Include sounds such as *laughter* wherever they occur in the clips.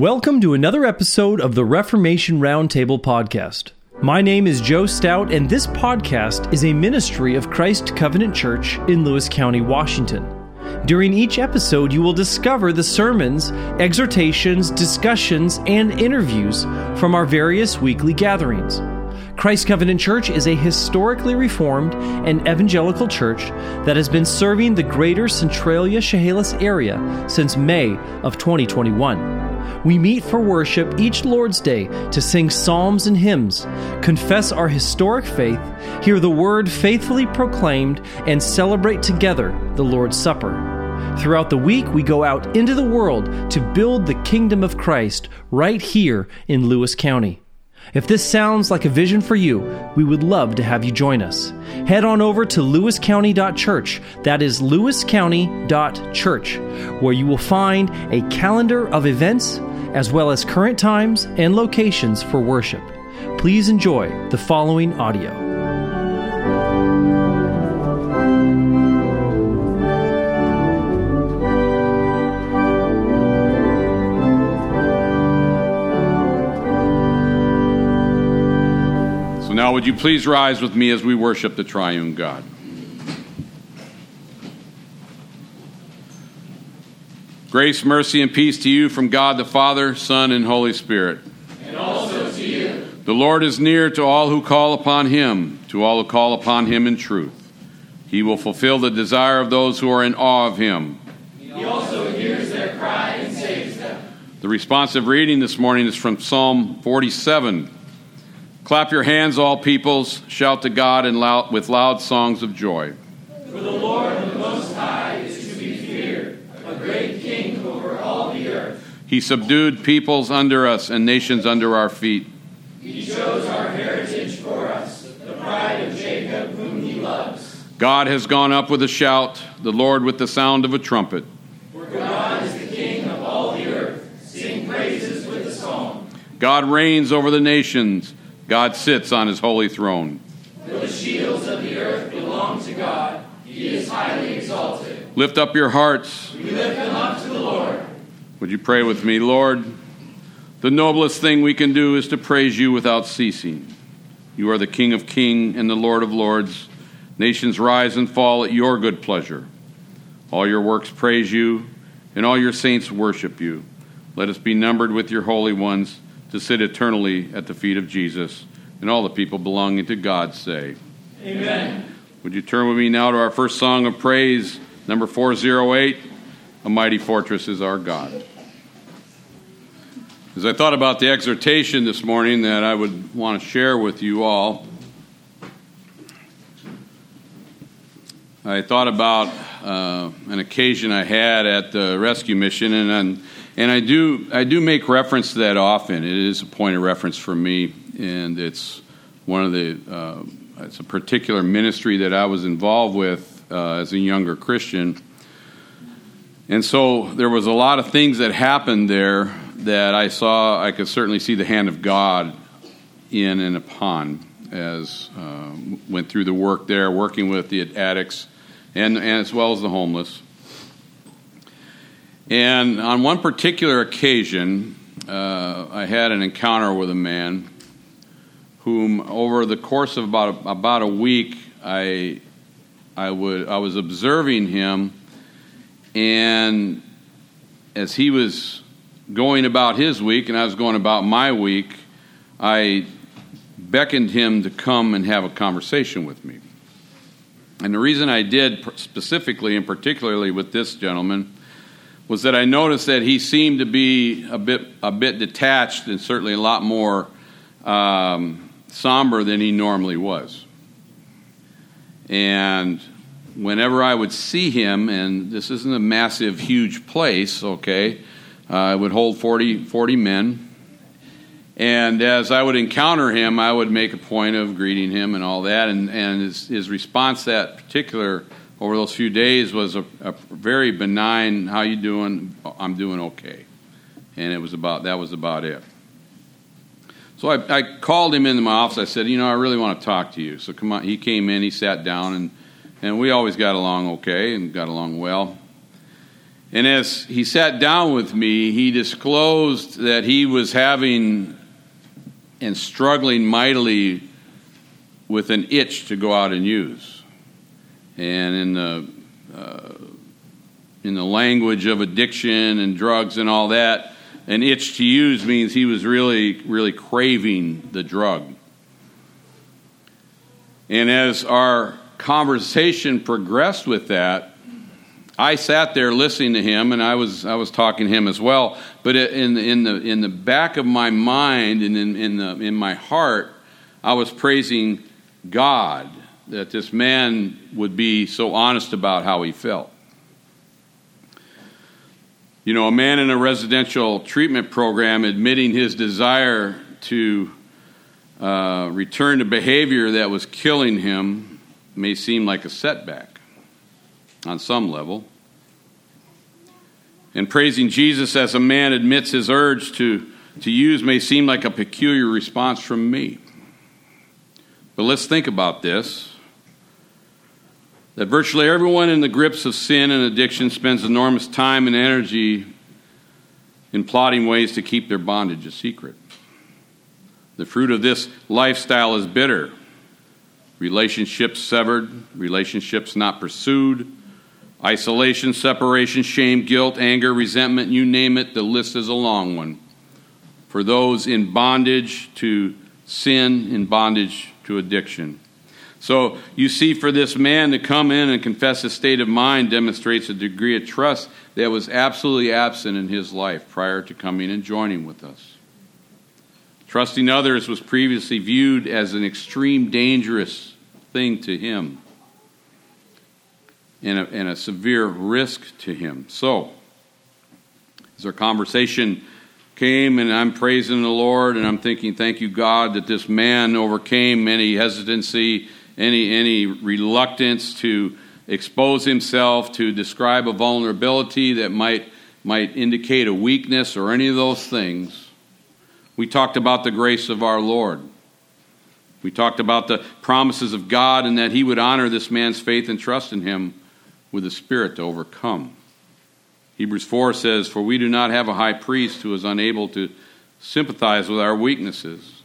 Welcome to another episode of the Reformation Roundtable podcast. My name is Joe Stout, and this podcast is a ministry of Christ Covenant Church in Lewis County, Washington. During each episode, you will discover the sermons, exhortations, discussions, and interviews from our various weekly gatherings. Christ Covenant Church is a historically reformed and evangelical church that has been serving the greater Centralia Chehalis area since May of 2021. We meet for worship each Lord's Day to sing psalms and hymns, confess our historic faith, hear the word faithfully proclaimed, and celebrate together the Lord's Supper. Throughout the week, we go out into the world to build the kingdom of Christ right here in Lewis County. If this sounds like a vision for you, we would love to have you join us. Head on over to lewiscounty.church. That is lewiscounty.church, where you will find a calendar of events as well as current times and locations for worship. Please enjoy the following audio. Now, would you please rise with me as we worship the triune God? Grace, mercy, and peace to you from God the Father, Son, and Holy Spirit. And also to you. The Lord is near to all who call upon him, to all who call upon him in truth. He will fulfill the desire of those who are in awe of him. He also hears their cry and saves them. The responsive reading this morning is from Psalm 47. Clap your hands, all peoples, shout to God in loud, with loud songs of joy. For the Lord the Most High is to be feared, a great king over all the earth. He subdued peoples under us and nations under our feet. He chose our heritage for us, the pride of Jacob, whom he loves. God has gone up with a shout, the Lord with the sound of a trumpet. For God is the king of all the earth. Sing praises with the psalm. God reigns over the nations. God sits on his holy throne. For the shields of the earth belong to God. He is highly exalted. Lift up your hearts. We lift them up to the Lord. Would you pray with me, Lord? The noblest thing we can do is to praise you without ceasing. You are the King of kings and the Lord of lords. Nations rise and fall at your good pleasure. All your works praise you, and all your saints worship you. Let us be numbered with your holy ones to sit eternally at the feet of Jesus. And all the people belonging to God say, Amen. Would you turn with me now to our first song of praise, number 408 A Mighty Fortress is Our God. As I thought about the exhortation this morning that I would want to share with you all, I thought about uh, an occasion I had at the rescue mission, and and, and I do I do make reference to that often. It is a point of reference for me, and it's one of the uh, it's a particular ministry that I was involved with uh, as a younger Christian, and so there was a lot of things that happened there that I saw. I could certainly see the hand of God in and upon as uh, went through the work there, working with the addicts and, and as well as the homeless. And on one particular occasion, uh, I had an encounter with a man whom, over the course of about a, about a week, I I would I was observing him, and as he was going about his week and I was going about my week, I beckoned him to come and have a conversation with me. And the reason I did specifically and particularly with this gentleman was that I noticed that he seemed to be a bit a bit detached and certainly a lot more um, somber than he normally was. And whenever I would see him, and this isn't a massive, huge place, okay, uh, I would hold 40, 40 men. And as I would encounter him, I would make a point of greeting him and all that. And, and his, his response that particular over those few days was a, a very benign, "How you doing? I'm doing okay." And it was about that was about it. So I, I called him into my office. I said, "You know, I really want to talk to you." So come on. He came in. He sat down, and and we always got along okay and got along well. And as he sat down with me, he disclosed that he was having and struggling mightily with an itch to go out and use. And in the, uh, in the language of addiction and drugs and all that, an itch to use means he was really, really craving the drug. And as our conversation progressed with that, I sat there listening to him, and I was I was talking to him as well. But in the, in the in the back of my mind and in, in the in my heart, I was praising God that this man would be so honest about how he felt. You know, a man in a residential treatment program admitting his desire to uh, return to behavior that was killing him may seem like a setback on some level. And praising Jesus as a man admits his urge to, to use may seem like a peculiar response from me. But let's think about this that virtually everyone in the grips of sin and addiction spends enormous time and energy in plotting ways to keep their bondage a secret. The fruit of this lifestyle is bitter. Relationships severed, relationships not pursued, isolation, separation, shame, guilt, anger, resentment you name it, the list is a long one. For those in bondage to sin, in bondage to addiction. So you see, for this man to come in and confess his state of mind demonstrates a degree of trust that was absolutely absent in his life prior to coming and joining with us. Trusting others was previously viewed as an extreme dangerous thing to him and a, and a severe risk to him. So, as our conversation came and I'm praising the Lord and I'm thinking, thank you, God, that this man overcame any hesitancy any, any reluctance to expose himself, to describe a vulnerability that might, might indicate a weakness or any of those things. We talked about the grace of our Lord. We talked about the promises of God and that He would honor this man's faith and trust in Him with the Spirit to overcome. Hebrews 4 says, For we do not have a high priest who is unable to sympathize with our weaknesses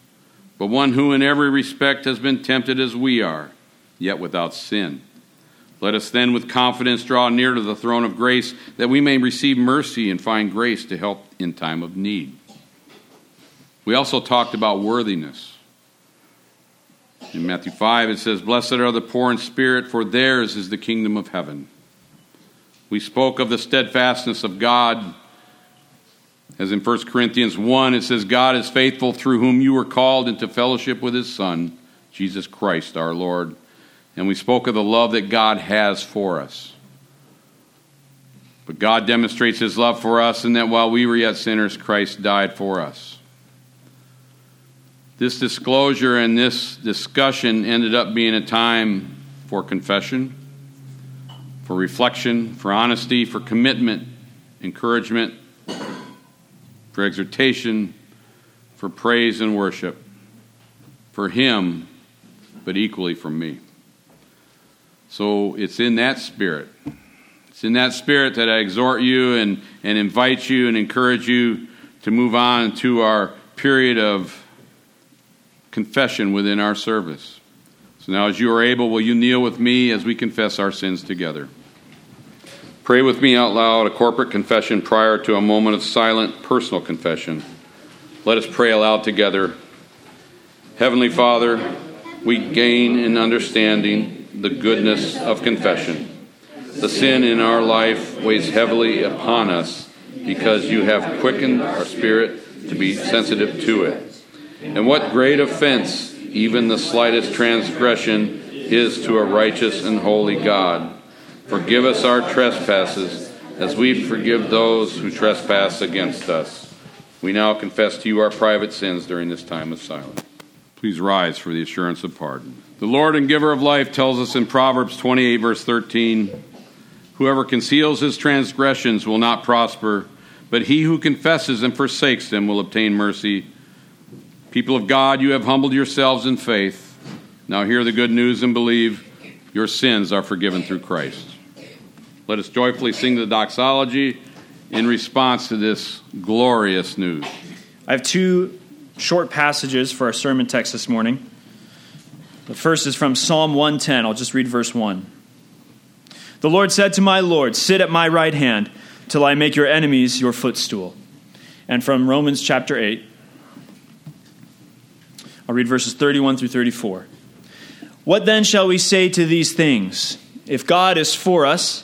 but one who in every respect has been tempted as we are, yet without sin. Let us then with confidence draw near to the throne of grace that we may receive mercy and find grace to help in time of need. We also talked about worthiness. In Matthew 5, it says, Blessed are the poor in spirit, for theirs is the kingdom of heaven. We spoke of the steadfastness of God as in 1 Corinthians 1, it says, God is faithful through whom you were called into fellowship with his Son, Jesus Christ our Lord. And we spoke of the love that God has for us. But God demonstrates his love for us in that while we were yet sinners, Christ died for us. This disclosure and this discussion ended up being a time for confession, for reflection, for honesty, for commitment, encouragement, for exhortation, for praise and worship, for him, but equally for me. So it's in that spirit. It's in that spirit that I exhort you and, and invite you and encourage you to move on to our period of confession within our service. So now, as you are able, will you kneel with me as we confess our sins together? Pray with me out loud a corporate confession prior to a moment of silent personal confession. Let us pray aloud together. Heavenly Father, we gain in understanding the goodness of confession. The sin in our life weighs heavily upon us because you have quickened our spirit to be sensitive to it. And what great offense even the slightest transgression is to a righteous and holy God. Forgive us our trespasses as we forgive those who trespass against us. We now confess to you our private sins during this time of silence. Please rise for the assurance of pardon. The Lord and giver of life tells us in Proverbs 28, verse 13 Whoever conceals his transgressions will not prosper, but he who confesses and forsakes them will obtain mercy. People of God, you have humbled yourselves in faith. Now hear the good news and believe your sins are forgiven through Christ. Let us joyfully sing the doxology in response to this glorious news. I have two short passages for our sermon text this morning. The first is from Psalm 110. I'll just read verse 1. The Lord said to my Lord, Sit at my right hand till I make your enemies your footstool. And from Romans chapter 8, I'll read verses 31 through 34. What then shall we say to these things? If God is for us,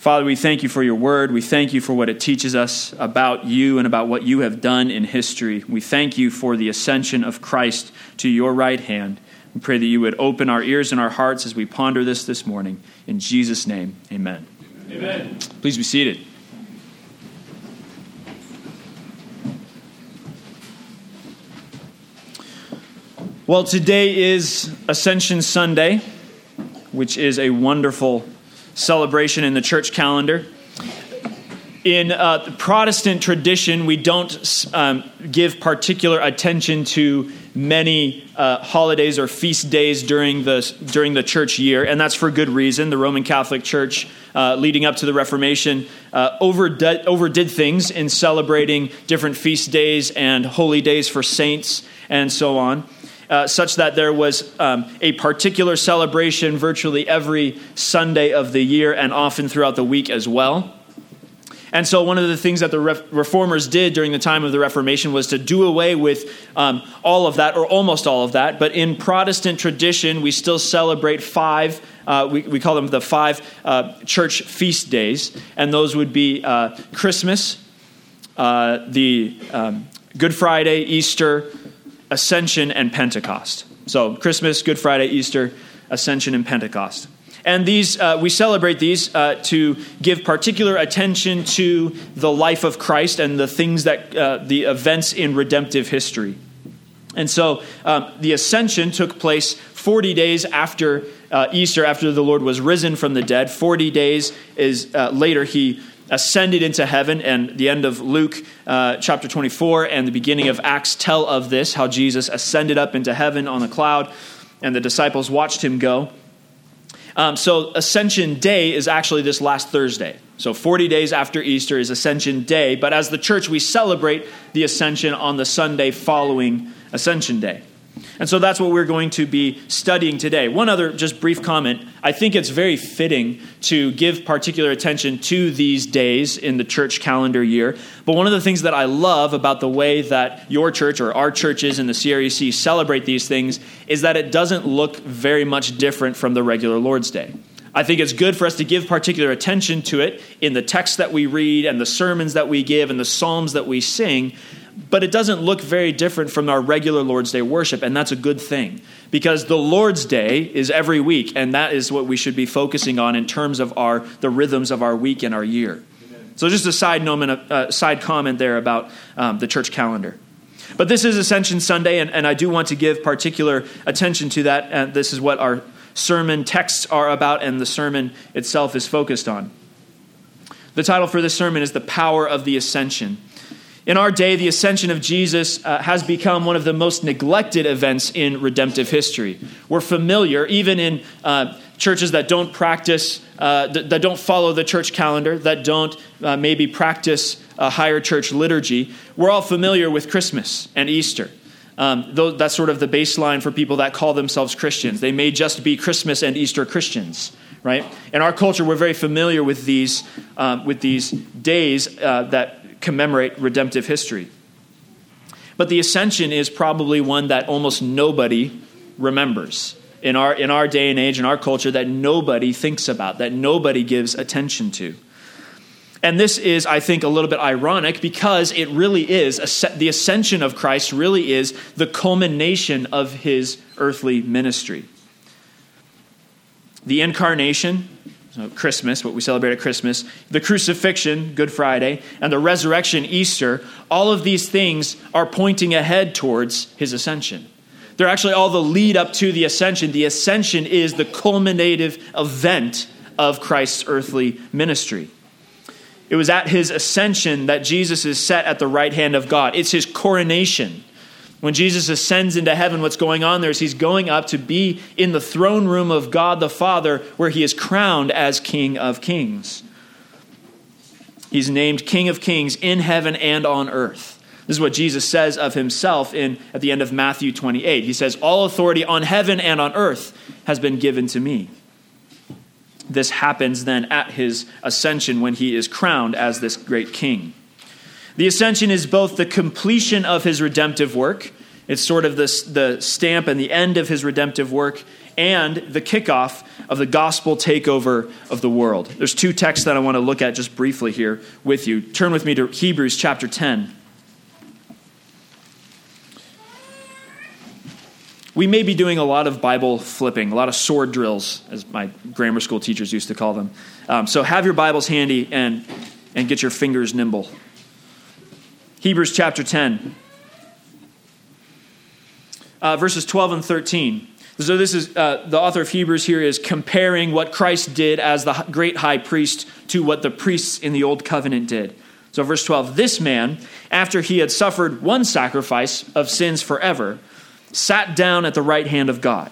Father, we thank you for your word. We thank you for what it teaches us about you and about what you have done in history. We thank you for the ascension of Christ to your right hand. We pray that you would open our ears and our hearts as we ponder this this morning. In Jesus' name, amen. Amen. Please be seated. Well, today is Ascension Sunday, which is a wonderful celebration in the church calendar. In uh, Protestant tradition, we don't um, give particular attention to many uh, holidays or feast days during the, during the church year, and that's for good reason. The Roman Catholic Church, uh, leading up to the Reformation, uh, overdid, overdid things in celebrating different feast days and holy days for saints and so on uh, such that there was um, a particular celebration virtually every Sunday of the year and often throughout the week as well. And so, one of the things that the reformers did during the time of the Reformation was to do away with um, all of that, or almost all of that. But in Protestant tradition, we still celebrate five, uh, we, we, call them the five uh, church feast days. And those would be uh, Christmas, uh, the um, Good Friday, Easter, Ascension, and Pentecost. So, Christmas, Good Friday, Easter, Ascension, and Pentecost. And these, uh, we celebrate these uh, to give particular attention to the life of Christ and the things that, uh, the events in redemptive history. And so um, the ascension took place 40 days after uh, Easter, after the Lord was risen from the dead. 40 days is uh, later, he ascended into heaven, and the end of Luke uh, chapter 24 and the beginning of Acts tell of this how Jesus ascended up into heaven on a cloud, and the disciples watched him go. Um, so, Ascension Day is actually this last Thursday. So, 40 days after Easter is Ascension Day, but as the church, we celebrate the Ascension on the Sunday following Ascension Day. And so that's what we're going to be studying today. One other just brief comment. I think it's very fitting to give particular attention to these days in the church calendar year. But one of the things that I love about the way that your church or our churches in the CREC celebrate these things is that it doesn't look very much different from the regular Lord's Day. I think it's good for us to give particular attention to it in the text that we read and the sermons that we give and the psalms that we sing but it doesn't look very different from our regular Lord's Day worship, and that's a good thing because the Lord's Day is every week, and that is what we should be focusing on in terms of our the rhythms of our week and our year. Amen. So, just a side note, a side comment there about um, the church calendar. But this is Ascension Sunday, and, and I do want to give particular attention to that. And this is what our sermon texts are about, and the sermon itself is focused on. The title for this sermon is The Power of the Ascension. In our day, the ascension of Jesus uh, has become one of the most neglected events in redemptive history. We're familiar, even in uh, churches that don't practice, uh, th- that don't follow the church calendar, that don't uh, maybe practice a higher church liturgy, we're all familiar with Christmas and Easter. Um, that's sort of the baseline for people that call themselves Christians. They may just be Christmas and Easter Christians right? In our culture, we're very familiar with these, um, with these days uh, that commemorate redemptive history. But the ascension is probably one that almost nobody remembers in our, in our day and age, in our culture, that nobody thinks about, that nobody gives attention to. And this is, I think, a little bit ironic because it really is, the ascension of Christ really is the culmination of his earthly ministry. The incarnation so Christmas, what we celebrate at Christmas, the crucifixion, Good Friday, and the resurrection, Easter, all of these things are pointing ahead towards his ascension. They're actually all the lead up to the ascension. The ascension is the culminative event of Christ's earthly ministry. It was at his ascension that Jesus is set at the right hand of God. It's his coronation. When Jesus ascends into heaven, what's going on there is he's going up to be in the throne room of God the Father, where he is crowned as King of Kings. He's named King of Kings in heaven and on earth. This is what Jesus says of himself in, at the end of Matthew 28. He says, All authority on heaven and on earth has been given to me. This happens then at his ascension when he is crowned as this great king. The ascension is both the completion of his redemptive work, it's sort of the, the stamp and the end of his redemptive work, and the kickoff of the gospel takeover of the world. There's two texts that I want to look at just briefly here with you. Turn with me to Hebrews chapter 10. We may be doing a lot of Bible flipping, a lot of sword drills, as my grammar school teachers used to call them. Um, so have your Bibles handy and, and get your fingers nimble. Hebrews chapter 10, uh, verses 12 and 13. So, this is uh, the author of Hebrews here is comparing what Christ did as the great high priest to what the priests in the old covenant did. So, verse 12 this man, after he had suffered one sacrifice of sins forever, sat down at the right hand of God.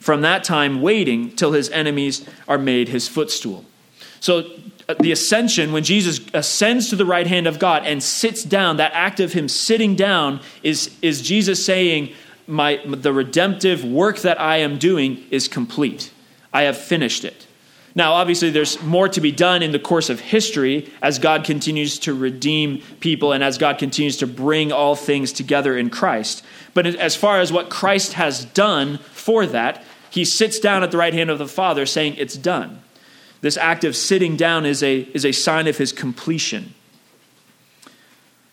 From that time, waiting till his enemies are made his footstool. So, Uh, the ascension, when Jesus ascends to the right hand of God and sits down, that act of him sitting down is, is Jesus saying, My, The redemptive work that I am doing is complete. I have finished it. Now, obviously, there's more to be done in the course of history as God continues to redeem people and as God continues to bring all things together in Christ. But as far as what Christ has done for that, he sits down at the right hand of the Father saying, It's done. This act of sitting down is a, is a sign of his completion.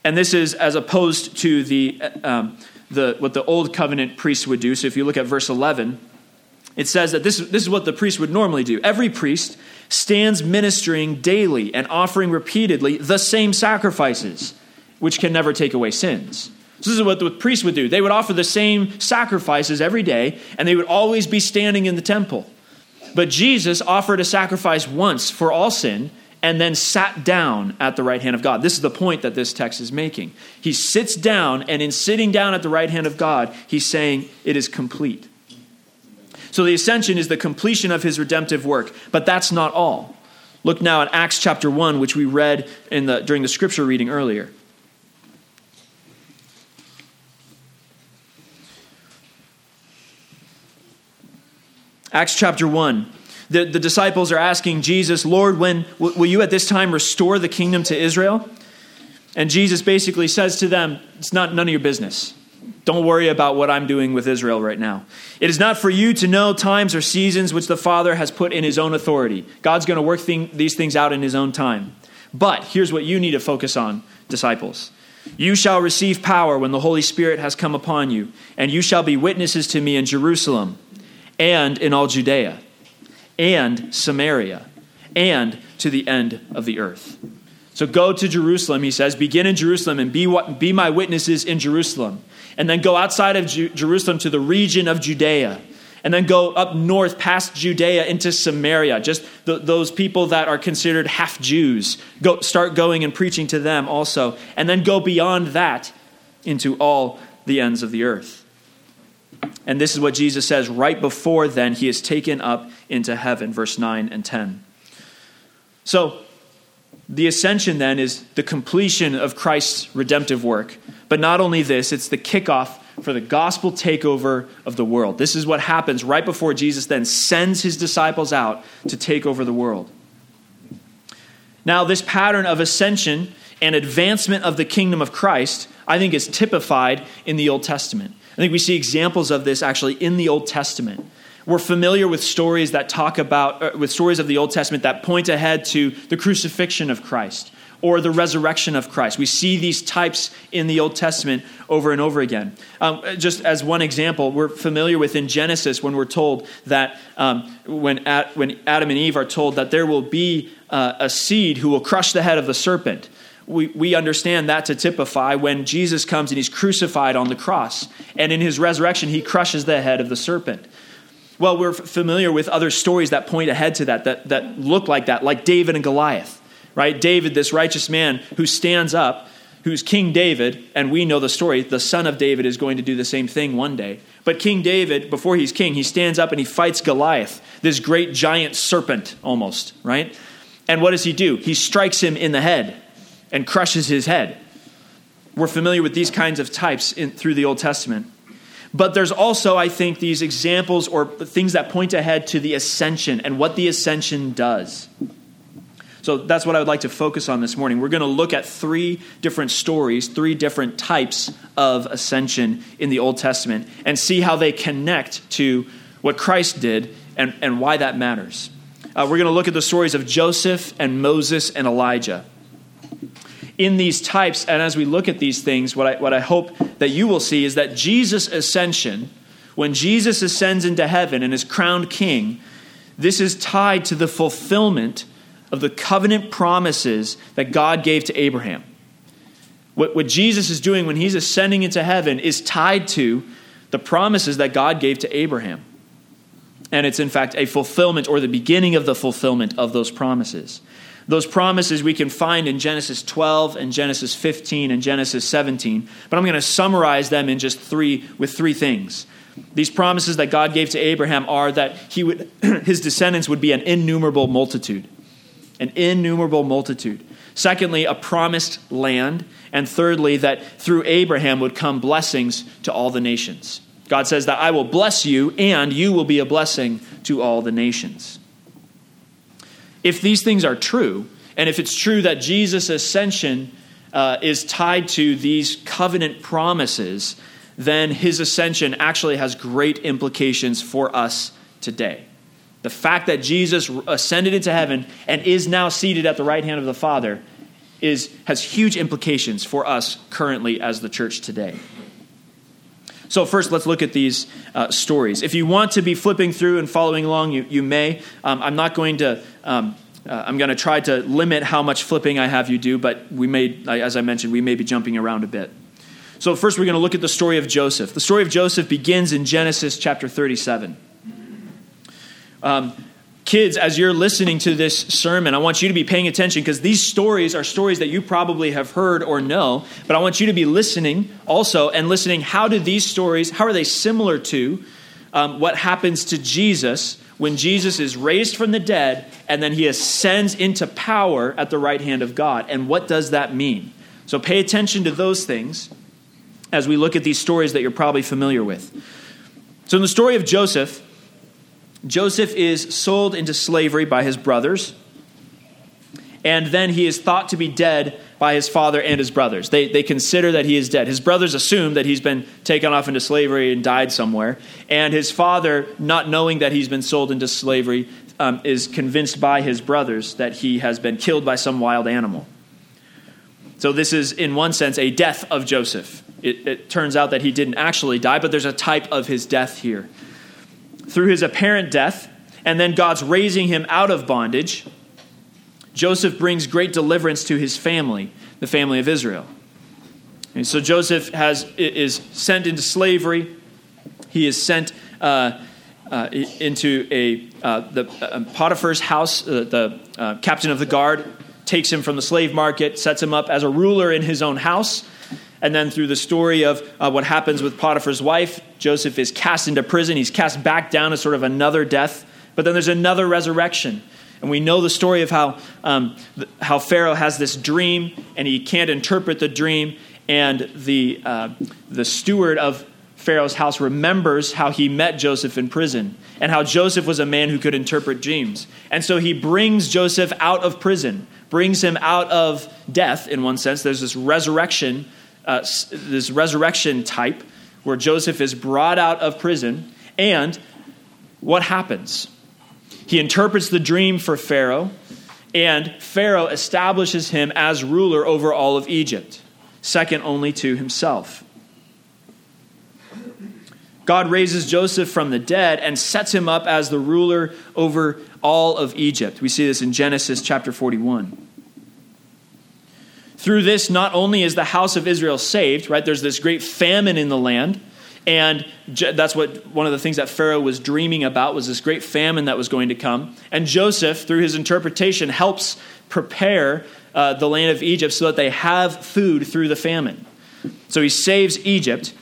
And this is as opposed to the, um, the, what the old covenant priests would do. So if you look at verse 11, it says that this, this is what the priest would normally do. Every priest stands ministering daily and offering repeatedly the same sacrifices, which can never take away sins. So this is what the priests would do. They would offer the same sacrifices every day, and they would always be standing in the temple. But Jesus offered a sacrifice once for all sin and then sat down at the right hand of God. This is the point that this text is making. He sits down, and in sitting down at the right hand of God, he's saying, It is complete. So the ascension is the completion of his redemptive work, but that's not all. Look now at Acts chapter 1, which we read in the, during the scripture reading earlier. Acts chapter 1. The, the disciples are asking Jesus, Lord, when will you at this time restore the kingdom to Israel? And Jesus basically says to them, It's not none of your business. Don't worry about what I'm doing with Israel right now. It is not for you to know times or seasons which the Father has put in his own authority. God's going to work thing, these things out in his own time. But here's what you need to focus on, disciples. You shall receive power when the Holy Spirit has come upon you, and you shall be witnesses to me in Jerusalem and in all Judea and Samaria and to the end of the earth. So go to Jerusalem, he says, begin in Jerusalem and be, be my witnesses in Jerusalem. And then go outside of Ju- Jerusalem to the region of Judea. And then go up north past Judea into Samaria, just those people that are considered half Jews. Go, start going and preaching to them also. And then go beyond that into all the ends of the earth. And this is what Jesus says right before then he is taken up into heaven, verse 9 and 10. So, the ascension then is the completion of Christ's redemptive work. But not only this, it's the kickoff for the gospel takeover of the world. This is what happens right before Jesus then sends his disciples out to take over the world. Now, this pattern of ascension and advancement of the kingdom of Christ, I think, is typified in the Old Testament. I think we see examples of this actually in the Old Testament. We're familiar with stories that talk about, uh, with stories of the Old Testament that point ahead to the crucifixion of Christ, or the resurrection of Christ. We see these types in the Old Testament over and over again. Um, just as one example, we're familiar with in Genesis when we're told that um, when, Ad, when Adam and Eve are told that there will be uh, a seed who will crush the head of the serpent. We, we understand that to typify when Jesus comes and he's crucified on the cross. And in his resurrection, he crushes the head of the serpent. Well, we're familiar with other stories that point ahead to that, that, that look like that, like David and Goliath right? David, this righteous man who stands up, who's King David, and we know the story. The son of David is going to do the same thing one day. But King David, before he's king, he stands up and he fights Goliath, this great giant serpent almost, right? And what does he do? He strikes him in the head and crushes his head. We're familiar with these kinds of types in, through the Old Testament. But there's also, I think, these examples or things that point ahead to the ascension and what the ascension does. So that's what I would like to focus on this morning. We're going to look at three different stories, three different types of ascension in the Old Testament, and see how they connect to what Christ did and, and why that matters. Uh, we're going to look at the stories of Joseph and Moses and Elijah. In these types, and as we look at these things, what I, what I hope that you will see is that Jesus' ascension, when Jesus ascends into heaven and is crowned king, this is tied to the fulfillment of the covenant promises that God gave to Abraham. What, what Jesus is doing when he's ascending into heaven is tied to the promises that God gave to Abraham. And it's, in fact, a fulfillment or the beginning of the fulfillment of those promises. Those promises we can find in Genesis 12 and Genesis 15 and Genesis 17, but I'm going to summarize them in just three with three things. These promises that God gave to Abraham are that he would, *clears throat* his descendants would be an innumerable multitude an innumerable multitude. Secondly, a promised land. And thirdly, that through Abraham would come blessings to all the nations. God says that I will bless you, and you will be a blessing to all the nations. If these things are true, and if it's true that Jesus' ascension uh, is tied to these covenant promises, then his ascension actually has great implications for us today. The fact that Jesus ascended into heaven and is now seated at the right hand of the Father is, has huge implications for us currently as the church today. So, first, let's look at these uh, stories. If you want to be flipping through and following along, you, you may. Um, I'm not going to. Um, uh, I'm going to try to limit how much flipping I have you do, but we may, as I mentioned, we may be jumping around a bit. So, first, we're going to look at the story of Joseph. The story of Joseph begins in Genesis chapter 37. Um, kids, as you're listening to this sermon, I want you to be paying attention because these stories are stories that you probably have heard or know, but I want you to be listening also and listening. How do these stories, how are they similar to um, what happens to Jesus when Jesus is raised from the dead and then he ascends into power at the right hand of God? And what does that mean? So pay attention to those things as we look at these stories that you're probably familiar with. So, in the story of Joseph, Joseph is sold into slavery by his brothers, and then he is thought to be dead by his father and his brothers. They, they consider that he is dead. His brothers assume that he's been taken off into slavery and died somewhere. And his father, not knowing that he's been sold into slavery, um, is convinced by his brothers that he has been killed by some wild animal. So, this is, in one sense, a death of Joseph. It, it turns out that he didn't actually die, but there's a type of his death here through his apparent death, and then God's raising him out of bondage, Joseph brings great deliverance to his family, the family of Israel. And so Joseph has, is sent into slavery. He is sent uh, uh, into a, uh, the, uh, Potiphar's house. Uh, the uh, captain of the guard takes him from the slave market, sets him up as a ruler in his own house. And then through the story of uh, what happens with Potiphar's wife, Joseph is cast into prison. He's cast back down as sort of another death. But then there's another resurrection. And we know the story of how, um, how Pharaoh has this dream and he can't interpret the dream. And the, uh, the steward of Pharaoh's house remembers how he met Joseph in prison and how Joseph was a man who could interpret dreams. And so he brings Joseph out of prison, brings him out of death, in one sense. There's this resurrection uh, this resurrection type where Joseph is brought out of prison. And what happens? He interprets the dream for Pharaoh, And Pharaoh establishes him as ruler over all of Egypt, second only to himself. God raises Joseph from the dead and sets him up as the ruler over all of Egypt. We see this in Genesis chapter 41. Through this, not only is the house of Israel saved, right? There's this great famine in the land. And that's what one of the things that Pharaoh was dreaming about was this great famine that was going to come. And Joseph, through his interpretation, helps prepare uh, the land of Egypt so that they have food through the famine. So he saves Egypt.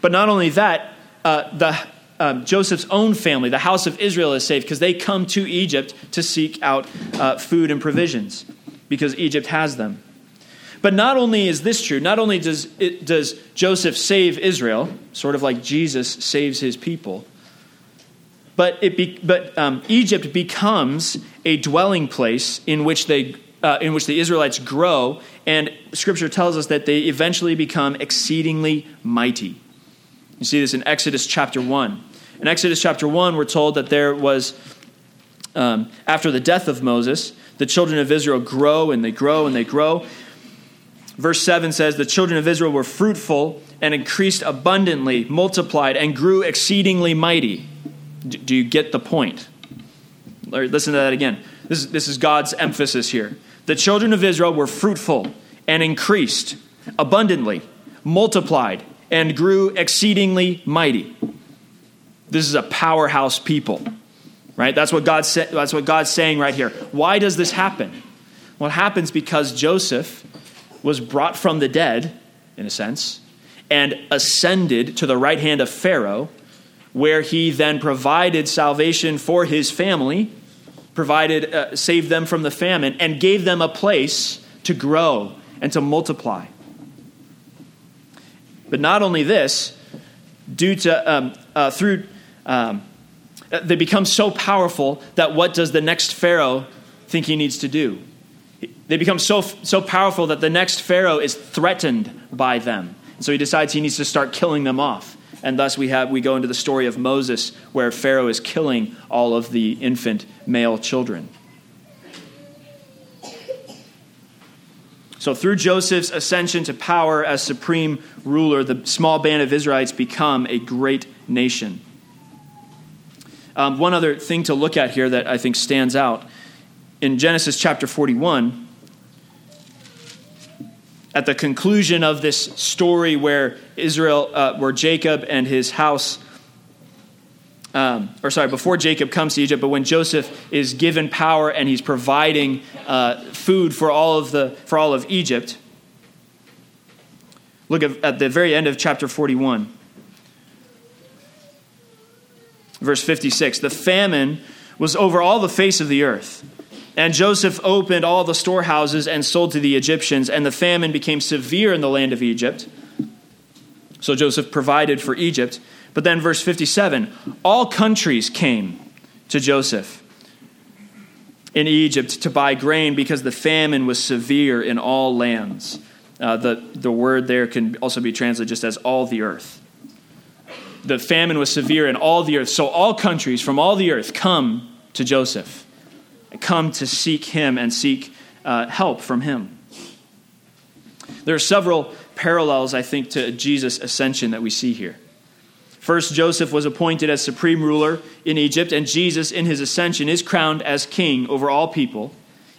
But not only that, uh, the, uh, Joseph's own family, the house of Israel, is saved because they come to Egypt to seek out uh, food and provisions because Egypt has them. But not only is this true, not only does, it, does Joseph save Israel, sort of like Jesus saves his people, but, it be, but um, Egypt becomes a dwelling place in which, they, uh, in which the Israelites grow, and Scripture tells us that they eventually become exceedingly mighty. You see this in Exodus chapter 1. In Exodus chapter 1, we're told that there was, um, after the death of Moses, the children of Israel grow and they grow and they grow. Verse 7 says, The children of Israel were fruitful and increased abundantly, multiplied, and grew exceedingly mighty. Do you get the point? Listen to that again. This is, this is God's emphasis here. The children of Israel were fruitful and increased abundantly, multiplied, and grew exceedingly mighty. This is a powerhouse people, right? That's what, God sa- that's what God's saying right here. Why does this happen? Well, happens because Joseph was brought from the dead, in a sense, and ascended to the right hand of Pharaoh, where he then provided salvation for his family, provided, uh, saved them from the famine, and gave them a place to grow and to multiply. But not only this, due to um, uh, through um, they become so powerful that what does the next pharaoh think he needs to do? They become so so powerful that the next pharaoh is threatened by them. so he decides he needs to start killing them off. And thus we have we go into the story of Moses where Pharaoh is killing all of the infant male children. So, through Joseph's ascension to power as supreme ruler, the small band of Israelites become a great nation. Um, one other thing to look at here that I think stands out in Genesis chapter 41, at the conclusion of this story where Israel, uh, where Jacob and his house um, or sorry, before Jacob comes to Egypt, but when Joseph is given power and he's providing uh, food for all of the for all of Egypt. Look at, at the very end of chapter 41, verse 56. The famine was over all the face of the earth. And Joseph opened all the storehouses and sold to the Egyptians, and the famine became severe in the land of Egypt. So Joseph provided for Egypt. But then, verse 57 all countries came to Joseph in Egypt to buy grain because the famine was severe in all lands. Uh, the, the word there can also be translated just as all the earth. The famine was severe in all the earth. So all countries from all the earth come to Joseph, come to seek him and seek uh, help from him. There are several parallels, I think, to Jesus' ascension that we see here. First, Joseph was appointed as supreme ruler in Egypt, and Jesus, in his ascension, is crowned as king over all people,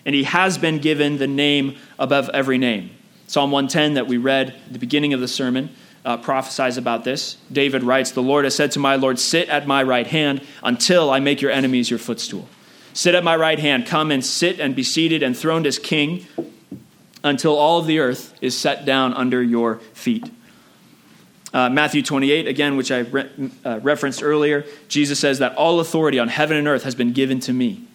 and he has been given the name above every name. Psalm 110 that we read at the beginning of the sermon uh, prophesies about this. David writes, The Lord has said to my Lord, Sit at my right hand until I make your enemies your footstool. Sit at my right hand, come and sit and be seated and throned as king until all of the earth is set down under your feet. Uh, Matthew 28, again, which I re- uh, referenced earlier, Jesus says that all authority on heaven and earth has been given to me.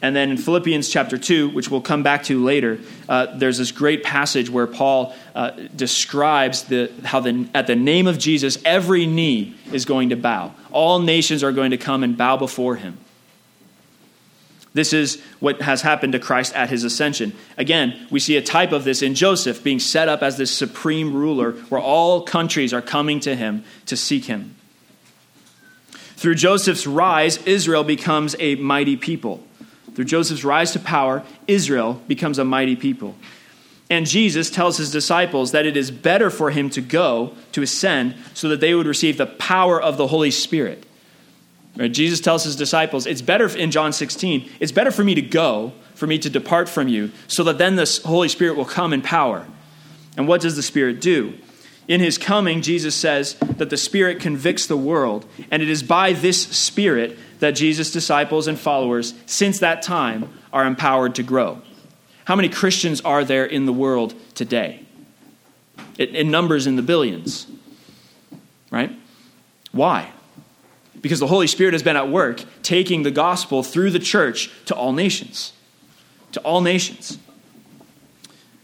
And then in Philippians chapter 2, which we'll come back to later, uh, there's this great passage where Paul uh, describes the, how the, at the name of Jesus, every knee is going to bow. All nations are going to come and bow before him. This is what has happened to Christ at his ascension. Again, we see a type of this in Joseph being set up as this supreme ruler where all countries are coming to him to seek him. Through Joseph's rise, Israel becomes a mighty people. through Joseph's rise to power, Israel becomes a mighty people. And Jesus tells his disciples that it is better for him to go, to ascend, so that they would receive the power of the Holy Spirit. Jesus tells his disciples, it's better in John 16, it's better for me to go, for me to depart from you, so that then the Holy Spirit will come in power. And what does the Spirit do? In his coming, Jesus says that the Spirit convicts the world, and it is by this Spirit that Jesus' disciples and followers, since that time, are empowered to grow. How many Christians are there in the world today? It, it numbers in the billions. Right? Why? Because the Holy Spirit has been at work taking the gospel through the church to all nations. To all nations.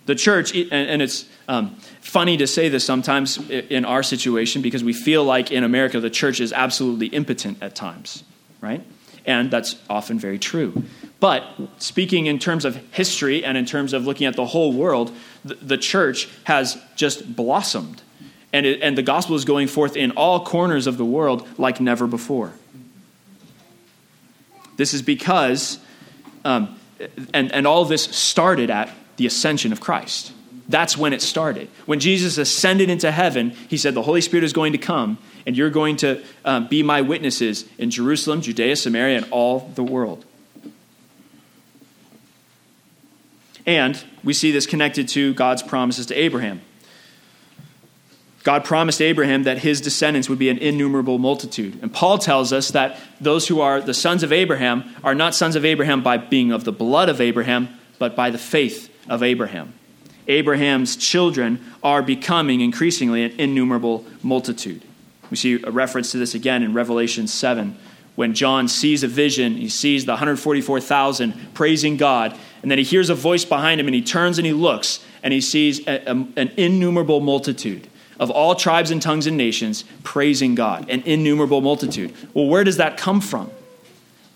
The church, and it's um, funny to say this sometimes in our situation because we feel like in America the church is absolutely impotent at times right? And that's often very true. But speaking in terms of history and in terms of looking at the whole world, the, the church has just blossomed. And, it, and the gospel is going forth in all corners of the world like never before. This is because, um, and, and all this started at the ascension of Christ. That's when it started. When Jesus ascended into heaven, he said, The Holy Spirit is going to come, and you're going to um, be my witnesses in Jerusalem, Judea, Samaria, and all the world. And we see this connected to God's promises to Abraham. God promised Abraham that his descendants would be an innumerable multitude. And Paul tells us that those who are the sons of Abraham are not sons of Abraham by being of the blood of Abraham, but by the faith of Abraham. Abraham's children are becoming increasingly an innumerable multitude. We see a reference to this again in Revelation 7 when John sees a vision. He sees the 144,000 praising God, and then he hears a voice behind him, and he turns and he looks, and he sees a, a, an innumerable multitude of all tribes and tongues and nations praising God, an innumerable multitude. Well, where does that come from?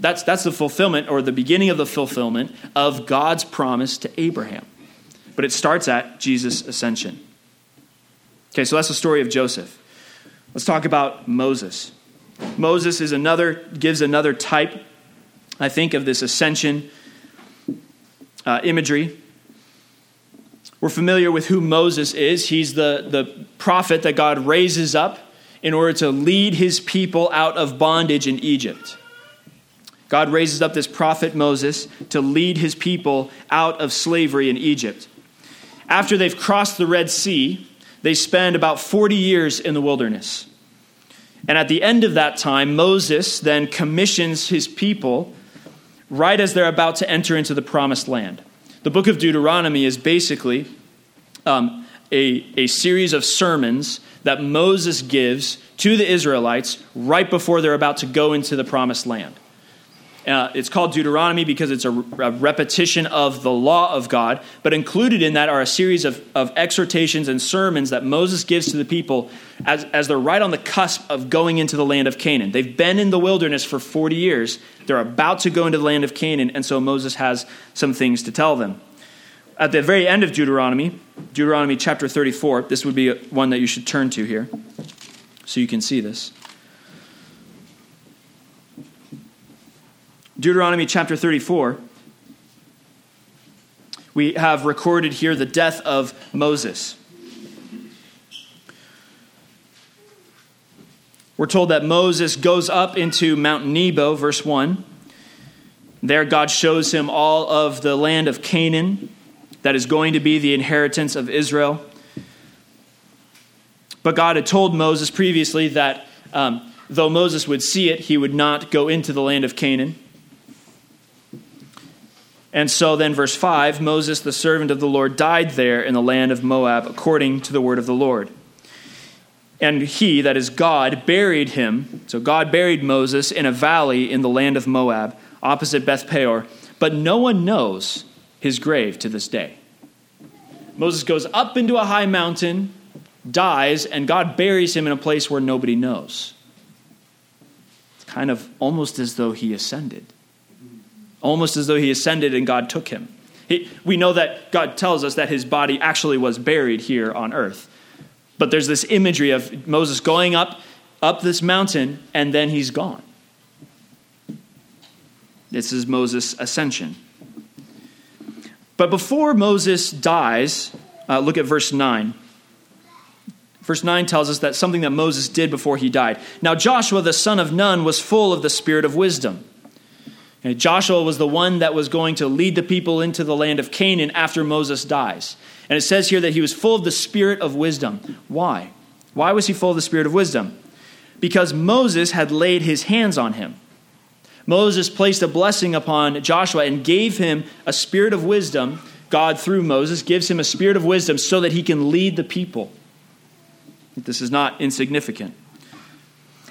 That's, that's the fulfillment or the beginning of the fulfillment of God's promise to Abraham. But it starts at Jesus' ascension. Okay, so that's the story of Joseph. Let's talk about Moses. Moses is another, gives another type, I think, of this ascension uh, imagery. We're familiar with who Moses is. He's the, the prophet that God raises up in order to lead his people out of bondage in Egypt. God raises up this prophet Moses to lead his people out of slavery in Egypt. After they've crossed the Red Sea, they spend about 40 years in the wilderness. And at the end of that time, Moses then commissions his people right as they're about to enter into the promised land. The book of Deuteronomy is basically um, a, a series of sermons that Moses gives to the Israelites right before they're about to go into the promised land. Uh, it's called Deuteronomy because it's a, a, repetition of the law of God, but included in that are a series of, of exhortations and sermons that Moses gives to the people as, as they're right on the cusp of going into the land of Canaan. They've been in the wilderness for 40 years, they're about to go into the land of Canaan, and so Moses has some things to tell them. At the very end of Deuteronomy, Deuteronomy chapter 34, this would be one that you should turn to here so you can see this. Deuteronomy chapter 34, we have recorded here the death of Moses. We're told that Moses goes up into Mount Nebo, verse 1. There, God shows him all of the land of Canaan that is going to be the inheritance of Israel. But God had told Moses previously that um, though Moses would see it, he would not go into the land of Canaan. And so then, verse 5 Moses, the servant of the Lord, died there in the land of Moab, according to the word of the Lord. And he, that is God, buried him. So God buried Moses in a valley in the land of Moab, opposite Beth Peor. But no one knows his grave to this day. Moses goes up into a high mountain, dies, and God buries him in a place where nobody knows. It's kind of almost as though he ascended almost as though he ascended and God took him. He, we know that God tells us that his body actually was buried here on earth. But there's this imagery of Moses going up up this mountain and then he's gone. This is Moses' ascension. But before Moses dies, uh, look at verse 9. Verse 9 tells us that something that Moses did before he died. Now, Joshua, the son of Nun, was full of the spirit of wisdom. Joshua was the one that was going to lead the people into the land of Canaan after Moses dies. And it says here that he was full of the spirit of wisdom. Why? Why was he full of the spirit of wisdom? Because Moses had laid his hands on him. Moses placed a blessing upon Joshua and gave him a spirit of wisdom. God, through Moses, gives him a spirit of wisdom so that he can lead the people. This is not insignificant.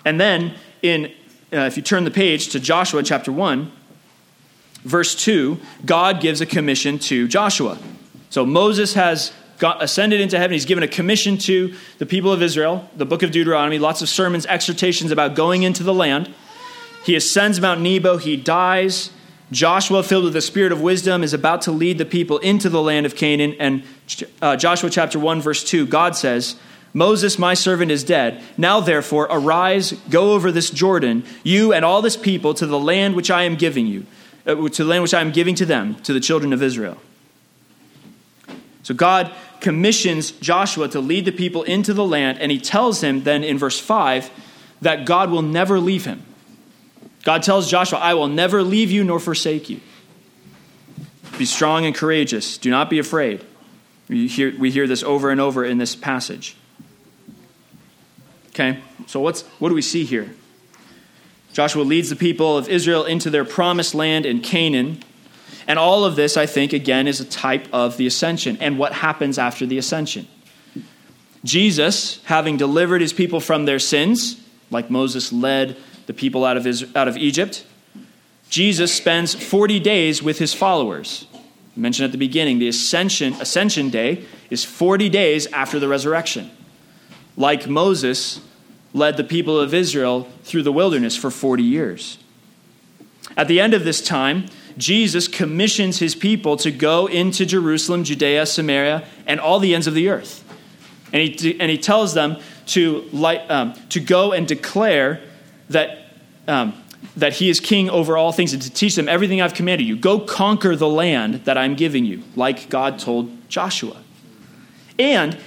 And then, in, uh, if you turn the page to Joshua chapter 1, verse 2, God gives a commission to Joshua. So Moses has got, ascended into heaven. He's given a commission to the people of Israel, the book of Deuteronomy, lots of sermons, exhortations about going into the land. He ascends Mount Nebo, he dies. Joshua, filled with the spirit of wisdom, is about to lead the people into the land of Canaan. And uh, Joshua chapter 1, verse 2, God says, Moses, my servant, is dead. Now, therefore, arise, go over this Jordan, you and all this people, to the land which I am giving you, Uh, to the land which I am giving to them, to the children of Israel. So God commissions Joshua to lead the people into the land, and he tells him then in verse 5 that God will never leave him. God tells Joshua, I will never leave you nor forsake you. Be strong and courageous. Do not be afraid. We hear, we hear this over and over in this passage. Okay, so what's, what do we see here? Joshua leads the people of Israel into their promised land in Canaan. And all of this, I think, again, is a type of the ascension and what happens after the ascension. Jesus, having delivered his people from their sins, like Moses led the people out of, out of Egypt, Jesus spends 40 days with his followers. I mentioned at the beginning, the ascension, ascension day is 40 days after the resurrection. Like Moses led the people of Israel through the wilderness for 40 years. At the end of this time, Jesus commissions his people to go into Jerusalem, Judea, Samaria, and all the ends of the earth. And he, and he tells them to, light, um, to go and declare that, um, that he is king over all things and to teach them everything I've commanded you. Go conquer the land that I'm giving you, like God told Joshua. And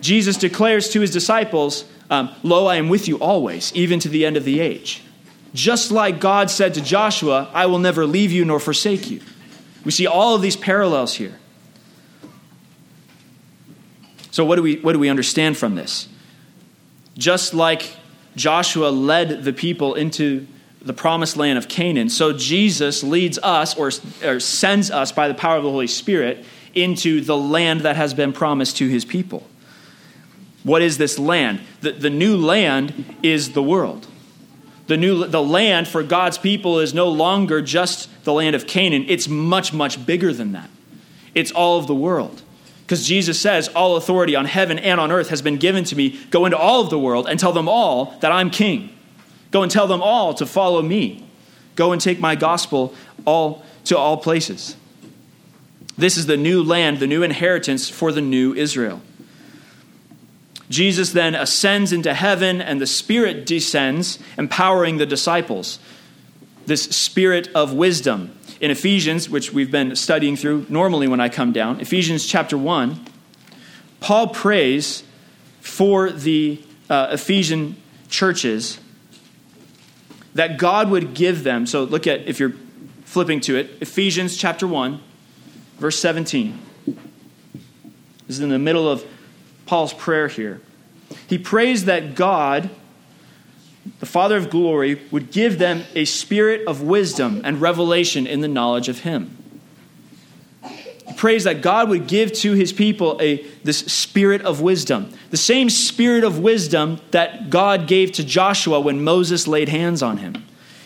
Jesus declares to his disciples, um, Lo, I am with you always, even to the end of the age. Just like God said to Joshua, I will never leave you nor forsake you. We see all of these parallels here. So, what do we, what do we understand from this? Just like Joshua led the people into the promised land of Canaan, so Jesus leads us or, or sends us by the power of the Holy Spirit into the land that has been promised to his people. What is this land? The, the new land is the world. The, new, the land for God's people is no longer just the land of Canaan, it's much, much bigger than that. It's all of the world. Because Jesus says, All authority on heaven and on earth has been given to me. Go into all of the world and tell them all that I'm king. Go and tell them all to follow me. Go and take my gospel all to all places. This is the new land, the new inheritance for the new Israel. Jesus then ascends into heaven, and the Spirit descends, empowering the disciples. This spirit of wisdom. In Ephesians, which we've been studying through normally when I come down, Ephesians chapter 1, Paul prays for the uh, Ephesian churches that God would give them. So look at, if you're flipping to it, Ephesians chapter 1, verse 17. This is in the middle of Paul's prayer here. He prays that God, the Father of glory, would give them a spirit of wisdom and revelation in the knowledge of Him. He prays that God would give to His people a, this spirit of wisdom, the same spirit of wisdom that God gave to Joshua when Moses laid hands on him.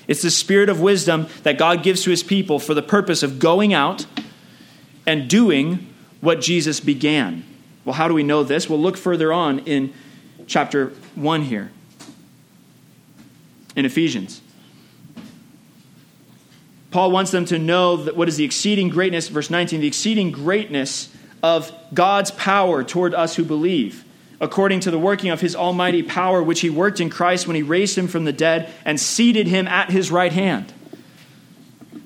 It's the spirit of wisdom that God gives to His people for the purpose of going out and doing what Jesus began. Well, how do we know this? We'll look further on in chapter 1 here in Ephesians. Paul wants them to know that what is the exceeding greatness, verse 19, the exceeding greatness of God's power toward us who believe, according to the working of his almighty power, which he worked in Christ when he raised him from the dead and seated him at his right hand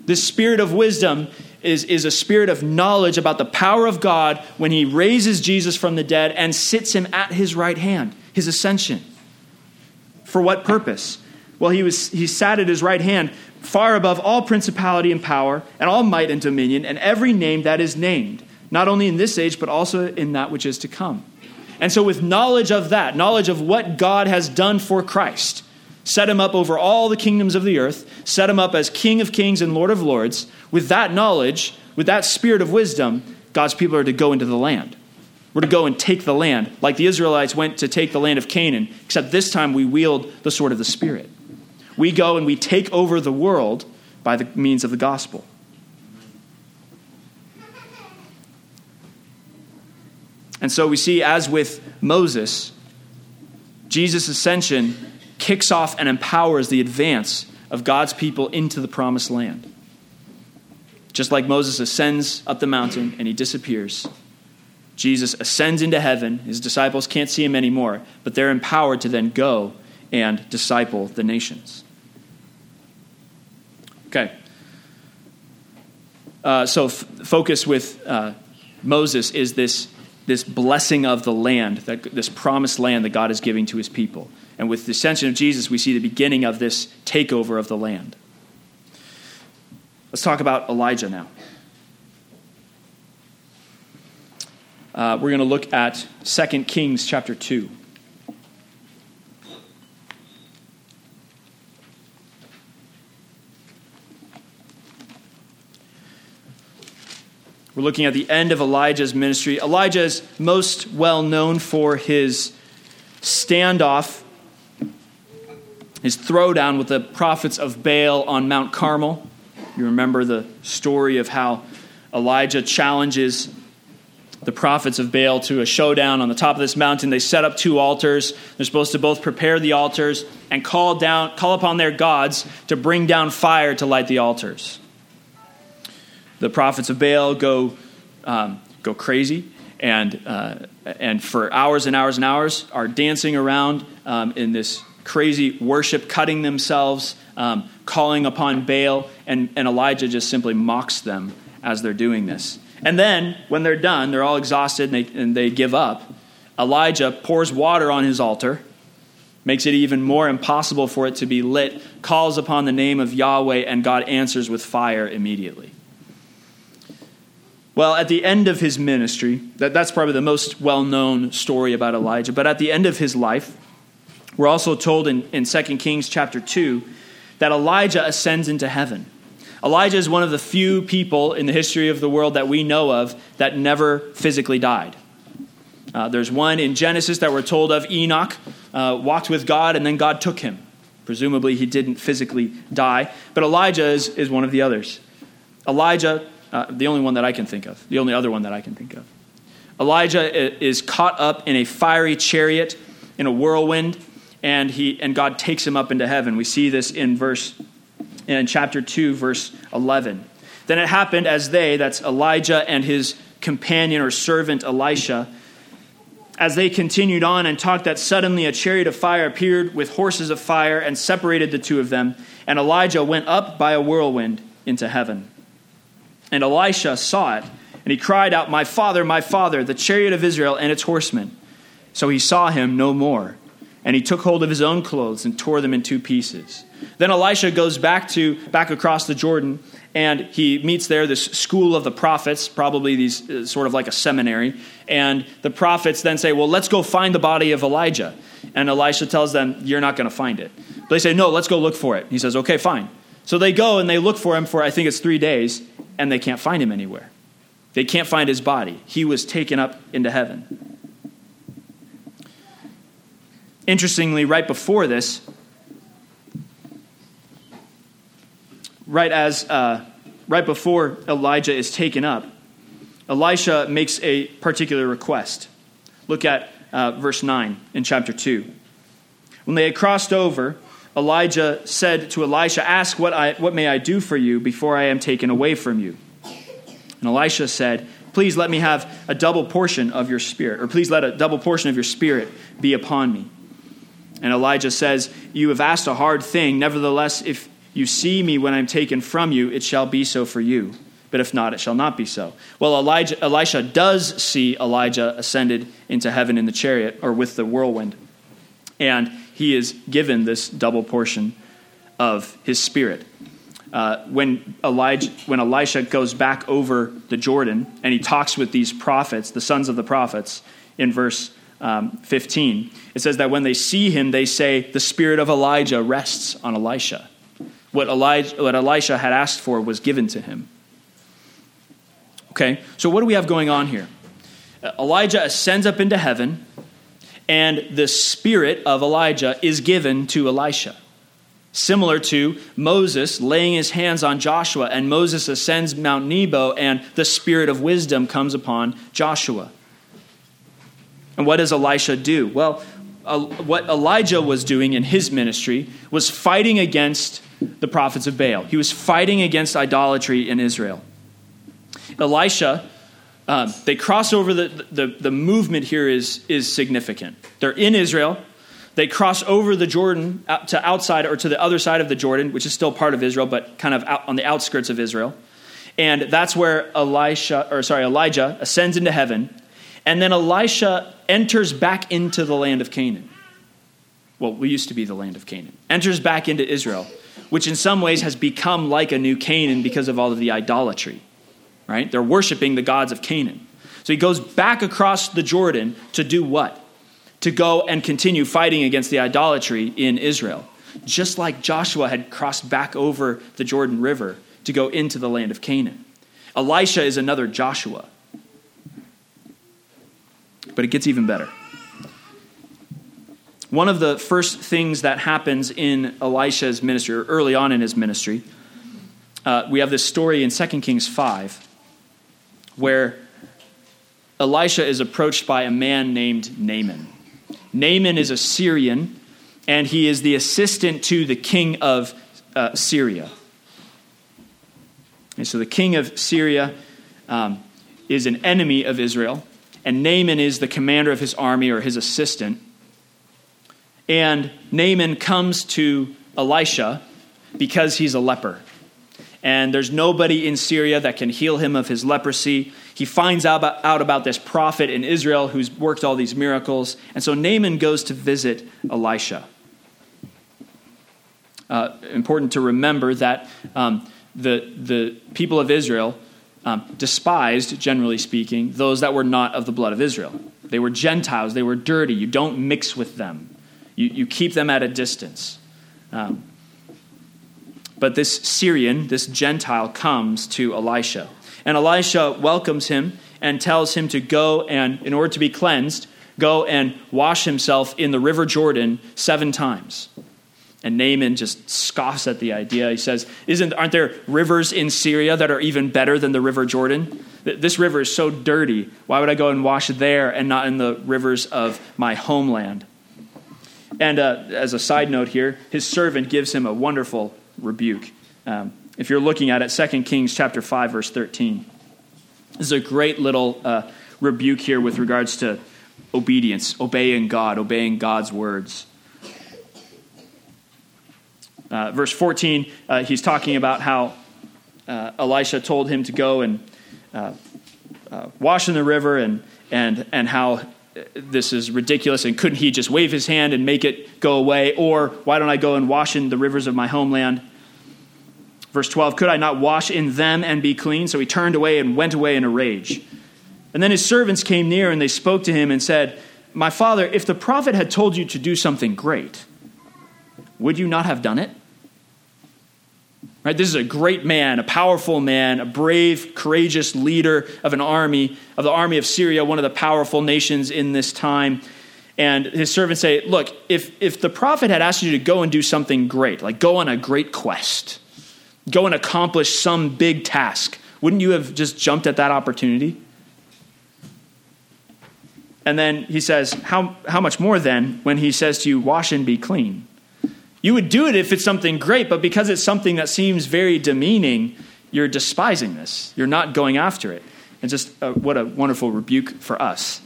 The spirit of wisdom is, is a spirit of knowledge about the power of God when he raises Jesus from the dead and sits him at his right hand, his ascension. For what purpose? Well, he, was, he sat at his right hand, far above all principality and power, and all might and dominion, and every name that is named, not only in this age, but also in that which is to come. And so, with knowledge of that, knowledge of what God has done for Christ, set him up over all the kingdoms of the earth, set him up as King of kings and Lord of lords. With that knowledge, with that spirit of wisdom, God's people are to go into the land. We're to go and take the land, like the Israelites went to take the land of Canaan, except this time we wield the sword of the Spirit. We go and we take over the world by the means of the gospel. And so we see, as with Moses, Jesus' ascension kicks off and empowers the advance of God's people into the promised land. Just like Moses ascends up the mountain and he disappears, Jesus ascends into heaven. His disciples can't see him anymore, but they're empowered to then go and disciple the nations. Okay. Uh, so, f- focus with uh, Moses is this, this blessing of the land, that, this promised land that God is giving to his people. And with the ascension of Jesus, we see the beginning of this takeover of the land. Let's talk about Elijah now. Uh, we're going to look at 2 Kings chapter 2. We're looking at the end of Elijah's ministry. Elijah is most well known for his standoff his throwdown with the prophets of Baal on Mount Carmel. You remember the story of how Elijah challenges the prophets of Baal to a showdown on the top of this mountain. They set up two altars. They're supposed to both prepare the altars and call down call upon their gods to bring down fire to light the altars. The prophets of Baal go um, go crazy and uh, and for hours and hours and hours are dancing around um, in this crazy worship, cutting themselves, um, calling upon Baal, and, and Elijah just simply mocks them as they're doing this. And then, when they're done, they're all exhausted and they, and they give up. Elijah pours water on his altar, makes it even more impossible for it to be lit, calls upon the name of Yahweh, and God answers with fire immediately. Well, at the end of his ministry, that, that's probably the most well known story about Elijah, but at the end of his life, we're also told in, in 2 Kings chapter 2 that Elijah ascends into heaven. Elijah is one of the few people in the history of the world that we know of that never physically died. Uh, there's one in Genesis that we're told of Enoch uh, walked with God and then God took him. Presumably, he didn't physically die, but Elijah is, is one of the others. Elijah, uh, the only one that I can think of, the only other one that I can think of. Elijah is caught up in a fiery chariot in a whirlwind and he and God takes him up into heaven. We see this in verse in chapter 2 verse 11. Then it happened as they that's Elijah and his companion or servant Elisha as they continued on and talked that suddenly a chariot of fire appeared with horses of fire and separated the two of them and Elijah went up by a whirlwind into heaven. And Elisha saw it and he cried out my father my father the chariot of Israel and its horsemen. So he saw him no more and he took hold of his own clothes and tore them in two pieces. Then Elisha goes back to back across the Jordan and he meets there this school of the prophets, probably these uh, sort of like a seminary, and the prophets then say, "Well, let's go find the body of Elijah." And Elisha tells them, "You're not going to find it." But they say, "No, let's go look for it." He says, "Okay, fine." So they go and they look for him for I think it's 3 days and they can't find him anywhere. They can't find his body. He was taken up into heaven. Interestingly, right before this, right as uh, right before Elijah is taken up, Elisha makes a particular request. Look at uh, verse 9 in chapter 2. When they had crossed over, Elijah said to Elisha, Ask what, I, what may I do for you before I am taken away from you? And Elisha said, Please let me have a double portion of your spirit, or please let a double portion of your spirit be upon me. And Elijah says, You have asked a hard thing. Nevertheless, if, you see me when I'm taken from you, it shall be so for you. But if not, it shall not be so. Well, Elijah, Elisha does see Elijah ascended into heaven in the chariot or with the whirlwind. And he is given this double portion of his spirit. Uh, when, Elijah, when Elisha goes back over the Jordan and he talks with these prophets, the sons of the prophets, in verse um, 15, it says that when they see him, they say, The spirit of Elijah rests on Elisha. What, Elijah, what Elisha had asked for was given to him. Okay, so what do we have going on here? Uh, Elijah ascends up into heaven, and the spirit of Elijah is given to Elisha. Similar to Moses laying his hands on Joshua, and Moses ascends Mount Nebo, and the spirit of wisdom comes upon Joshua. And what does Elisha do? Well, what Elijah was doing in his ministry was fighting against the prophets of Baal. He was fighting against idolatry in Israel. Elisha, um, they cross over the, the, the movement here is, is significant. They're in Israel. They cross over the Jordan to outside or to the other side of the Jordan, which is still part of Israel, but kind of out on the outskirts of Israel. And that's where Elisha, or sorry, Elijah ascends into heaven. And then Elisha enters back into the land of Canaan. Well, we used to be the land of Canaan. Enters back into Israel, which in some ways has become like a new Canaan because of all of the idolatry. Right? They're worshiping the gods of Canaan. So he goes back across the Jordan to do what? To go and continue fighting against the idolatry in Israel. Just like Joshua had crossed back over the Jordan River to go into the land of Canaan. Elisha is another Joshua. But it gets even better. One of the first things that happens in Elisha's ministry, or early on in his ministry, uh, we have this story in 2 Kings 5 where Elisha is approached by a man named Naaman. Naaman is a Syrian, and he is the assistant to the king of uh, Syria. And so the king of Syria um, is an enemy of Israel, and Naaman is the commander of his army or his assistant. And Naaman comes to Elisha because he's a leper. And there's nobody in Syria that can heal him of his leprosy. He finds out about, out about this prophet in Israel who's worked all these miracles. And so Naaman goes to visit Elisha. Uh, important to remember that um, the, the people of Israel um, despised, generally speaking, those that were not of the blood of Israel. They were Gentiles, they were dirty. You don't mix with them, you, you keep them at a distance. Um, but this Syrian, this Gentile, comes to Elisha. And Elisha welcomes him and tells him to go and, in order to be cleansed, go and wash himself in the river Jordan seven times. And Naaman just scoffs at the idea. He says, Isn't, Aren't there rivers in Syria that are even better than the River Jordan? This river is so dirty. Why would I go and wash there and not in the rivers of my homeland? And uh, as a side note here, his servant gives him a wonderful rebuke. Um, if you're looking at it, 2 Kings chapter 5, verse 13. This is a great little uh, rebuke here with regards to obedience, obeying God, obeying God's words. Uh, verse 14, uh, he's talking about how uh, Elisha told him to go and uh, uh, wash in the river and, and, and how this is ridiculous and couldn't he just wave his hand and make it go away? Or why don't I go and wash in the rivers of my homeland? Verse 12, could I not wash in them and be clean? So he turned away and went away in a rage. And then his servants came near and they spoke to him and said, My father, if the prophet had told you to do something great, would you not have done it? Right? This is a great man, a powerful man, a brave, courageous leader of an army, of the army of Syria, one of the powerful nations in this time. And his servants say, Look, if, if the prophet had asked you to go and do something great, like go on a great quest, go and accomplish some big task, wouldn't you have just jumped at that opportunity? And then he says, How, how much more then when he says to you, Wash and be clean? You would do it if it's something great, but because it's something that seems very demeaning, you're despising this. You're not going after it. And just uh, what a wonderful rebuke for us.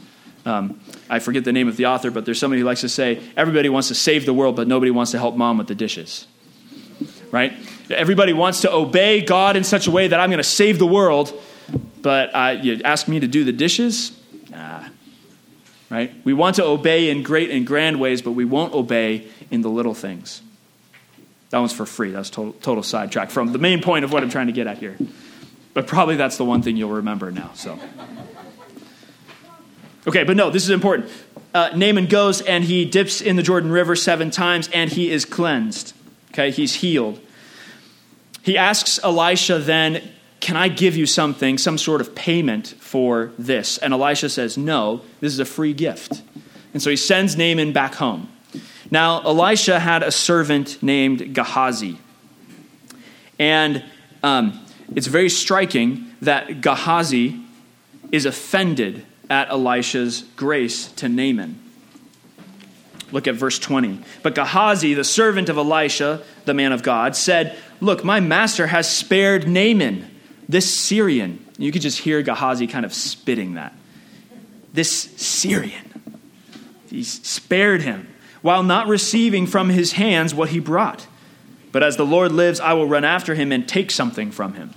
Um, I forget the name of the author, but there's somebody who likes to say, everybody wants to save the world, but nobody wants to help mom with the dishes. Right? Everybody wants to obey God in such a way that I'm going to save the world, but uh, you ask me to do the dishes? Nah. Right? We want to obey in great and grand ways, but we won't obey in the little things. That one's for free. That's total, total sidetrack from the main point of what I'm trying to get at here. But probably that's the one thing you'll remember now. So, okay, but no, this is important. Uh, Naaman goes and he dips in the Jordan River seven times, and he is cleansed. Okay, he's healed. He asks Elisha then, Can I give you something, some sort of payment for this? And Elisha says, No, this is a free gift. And so he sends Naaman back home. Now, Elisha had a servant named Gehazi. And um, it's very striking that Gehazi is offended at Elisha's grace to Naaman. Look at verse 20. But Gehazi, the servant of Elisha, the man of God, said, Look, my master has spared Naaman, this Syrian. You could just hear Gehazi kind of spitting that. This Syrian. He's spared him while not receiving from his hands what he brought. But as the Lord lives, I will run after him and take something from him.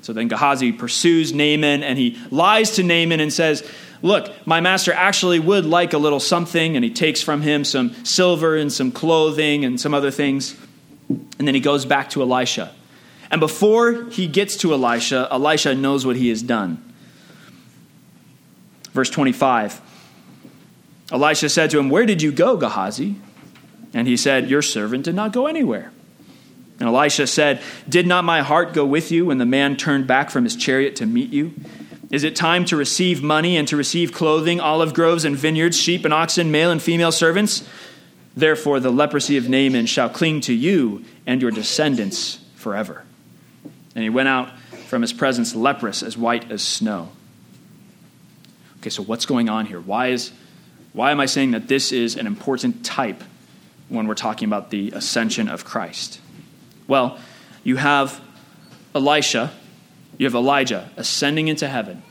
So then Gehazi pursues Naaman and he lies to Naaman and says, Look, my master actually would like a little something. And he takes from him some silver and some clothing and some other things. And then he goes back to Elisha. And before he gets to Elisha, Elisha knows what he has done. Verse 25 Elisha said to him, Where did you go, Gehazi? And he said, Your servant did not go anywhere. And Elisha said, Did not my heart go with you when the man turned back from his chariot to meet you? Is it time to receive money and to receive clothing, olive groves and vineyards, sheep and oxen, male and female servants? Therefore, the leprosy of Naaman shall cling to you and your descendants forever. And he went out from his presence leprous, as white as snow. Okay, so what's going on here? Why, is, why am I saying that this is an important type when we're talking about the ascension of Christ? Well, you have Elisha, you have Elijah ascending into heaven.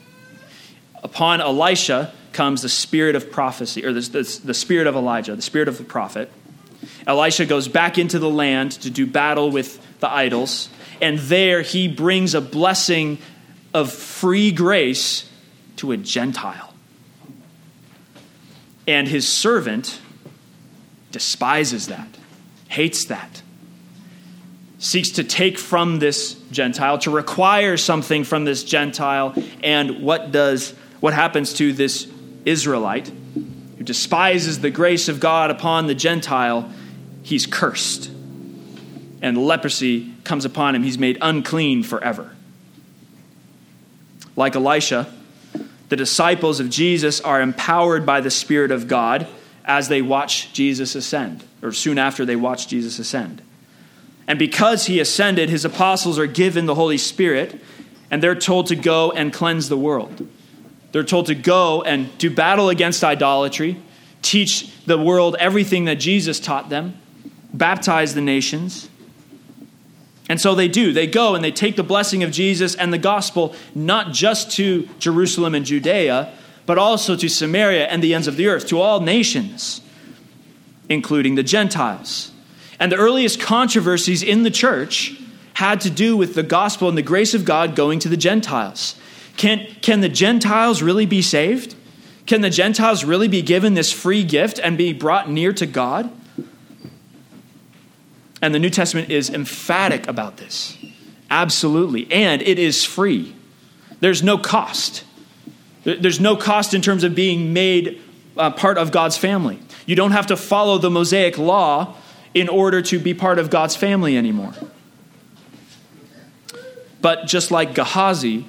Upon Elisha comes the spirit of prophecy, or the, the, the, spirit of Elijah, the spirit of the prophet. Elisha goes back into the land to do battle with the idols, and there he brings a blessing of free grace to a Gentile. And his servant despises that, hates that seeks to take from this Gentile, to require something from this Gentile. And what does what happens to this Israelite who despises the grace of God upon the Gentile? He's cursed. And leprosy comes upon him. He's made unclean forever. Like Elisha, the disciples of Jesus are empowered by the Spirit of God as they watch Jesus ascend, or soon after they watch Jesus ascend. And because he ascended, his apostles are given the Holy Spirit, and they're told to go and cleanse the world. They're told to go and do battle against idolatry, teach the world everything that Jesus taught them, baptize the nations. And so they do. They go and they take the blessing of Jesus and the gospel not just to Jerusalem and Judea, but also to Samaria and the ends of the earth, to all nations, including the Gentiles. And the earliest controversies in the church had to do with the gospel and the grace of God going to the Gentiles. Can, can the Gentiles really be saved? Can the Gentiles really be given this free gift and be brought near to God? And the New Testament is emphatic about this. Absolutely. And it is free. There's no cost. There's no cost in terms of being made uh, part of God's family. You don't have to follow the Mosaic law in order to be part of God's family anymore. But just like Gehazi,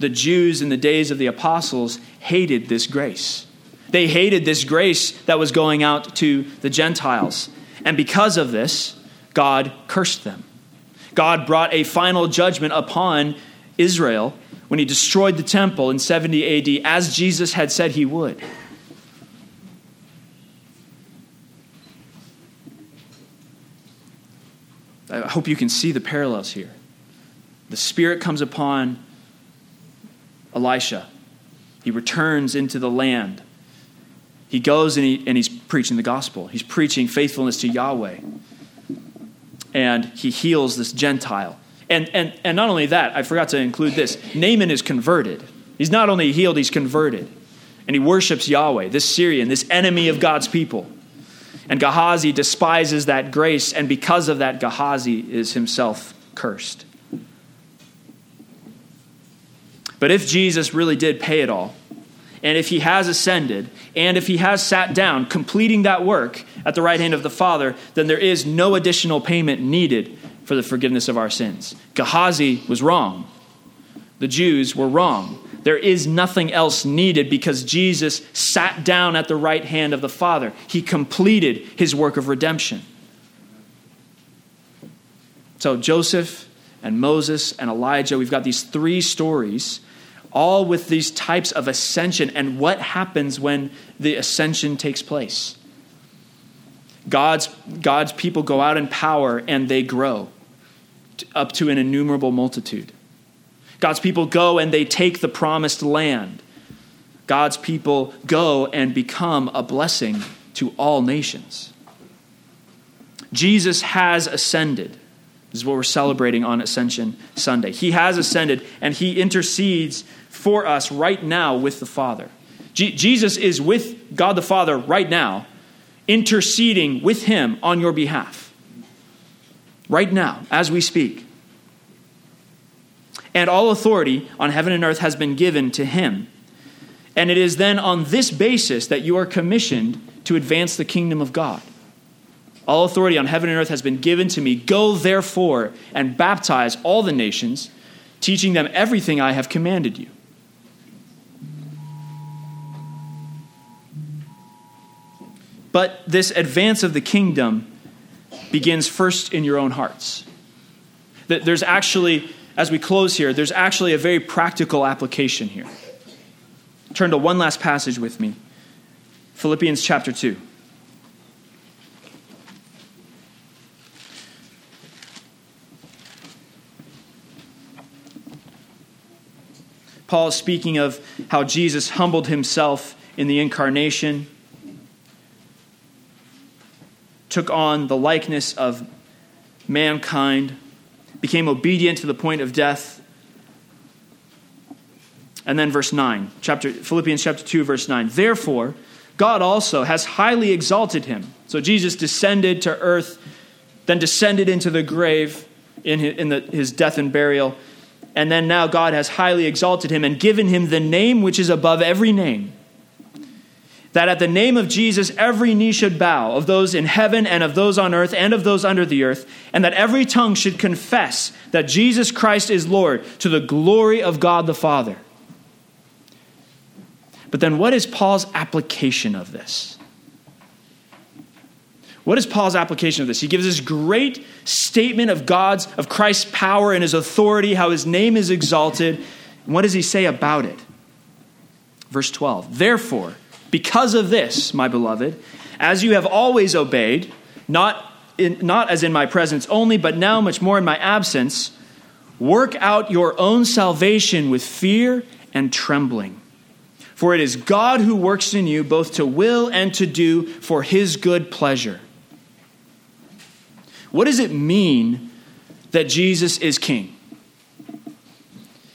the Jews in the days of the apostles hated this grace. They hated this grace that was going out to the Gentiles. And because of this, God cursed them. God brought a final judgment upon Israel when he destroyed the temple in 70 AD, as Jesus had said he would. I hope you can see the parallels here. The Spirit comes upon Elisha. He returns into the land. He goes and, he, and he's preaching the gospel. He's preaching faithfulness to Yahweh. And he heals this Gentile. And, and, and not only that, I forgot to include this Naaman is converted. He's not only healed, he's converted. And he worships Yahweh, this Syrian, this enemy of God's people. And Gehazi despises that grace, and because of that, Gehazi is himself cursed. But if Jesus really did pay it all, and if he has ascended, and if he has sat down, completing that work at the right hand of the Father, then there is no additional payment needed for the forgiveness of our sins. Gehazi was wrong. The Jews were wrong. There is nothing else needed because Jesus sat down at the right hand of the Father. He completed his work of redemption. So, Joseph and Moses and Elijah, we've got these three stories all with these types of ascension and what happens when the ascension takes place. God's, God's people go out in power and they grow up to an innumerable multitude. God's people go and they take the promised land. God's people go and become a blessing to all nations. Jesus has ascended. This is what we're celebrating on Ascension Sunday. He has ascended and he intercedes for us right now with the Father. Jesus is with God the Father right now, interceding with Him on your behalf. Right now, as we speak. And all authority on heaven and earth has been given to Him. And it is then on this basis that you are commissioned to advance the kingdom of God. All authority on heaven and earth has been given to me. Go therefore and baptize all the nations, teaching them everything I have commanded you. But this advance of the kingdom begins first in your own hearts. That There's actually, as we close here, there's actually a very practical application here. Turn to one last passage with me Philippians chapter 2. Paul is speaking of how Jesus humbled himself in the incarnation took on the likeness of mankind, became obedient to the point of death. And then verse 9, chapter, Philippians chapter 2, verse 9. Therefore, God also has highly exalted him. So Jesus descended to earth, then descended into the grave in his, in the, his death and burial. And then now God has highly exalted him and given him the name which is above every name that at the name of Jesus every knee should bow, of those in heaven and of those on earth and of those under the earth, and that every tongue should confess that Jesus Christ is Lord to the glory of God the Father. But then, what is Paul's application of this? What is Paul's application of this? He gives this great statement of God's, of Christ's power and his authority, how his name is exalted. And what does he say about it? Verse 12. Therefore, because of this, my beloved, as you have always obeyed, not, in, not as in my presence only, but now much more in my absence, work out your own salvation with fear and trembling. For it is God who works in you both to will and to do for his good pleasure. What does it mean that Jesus is king?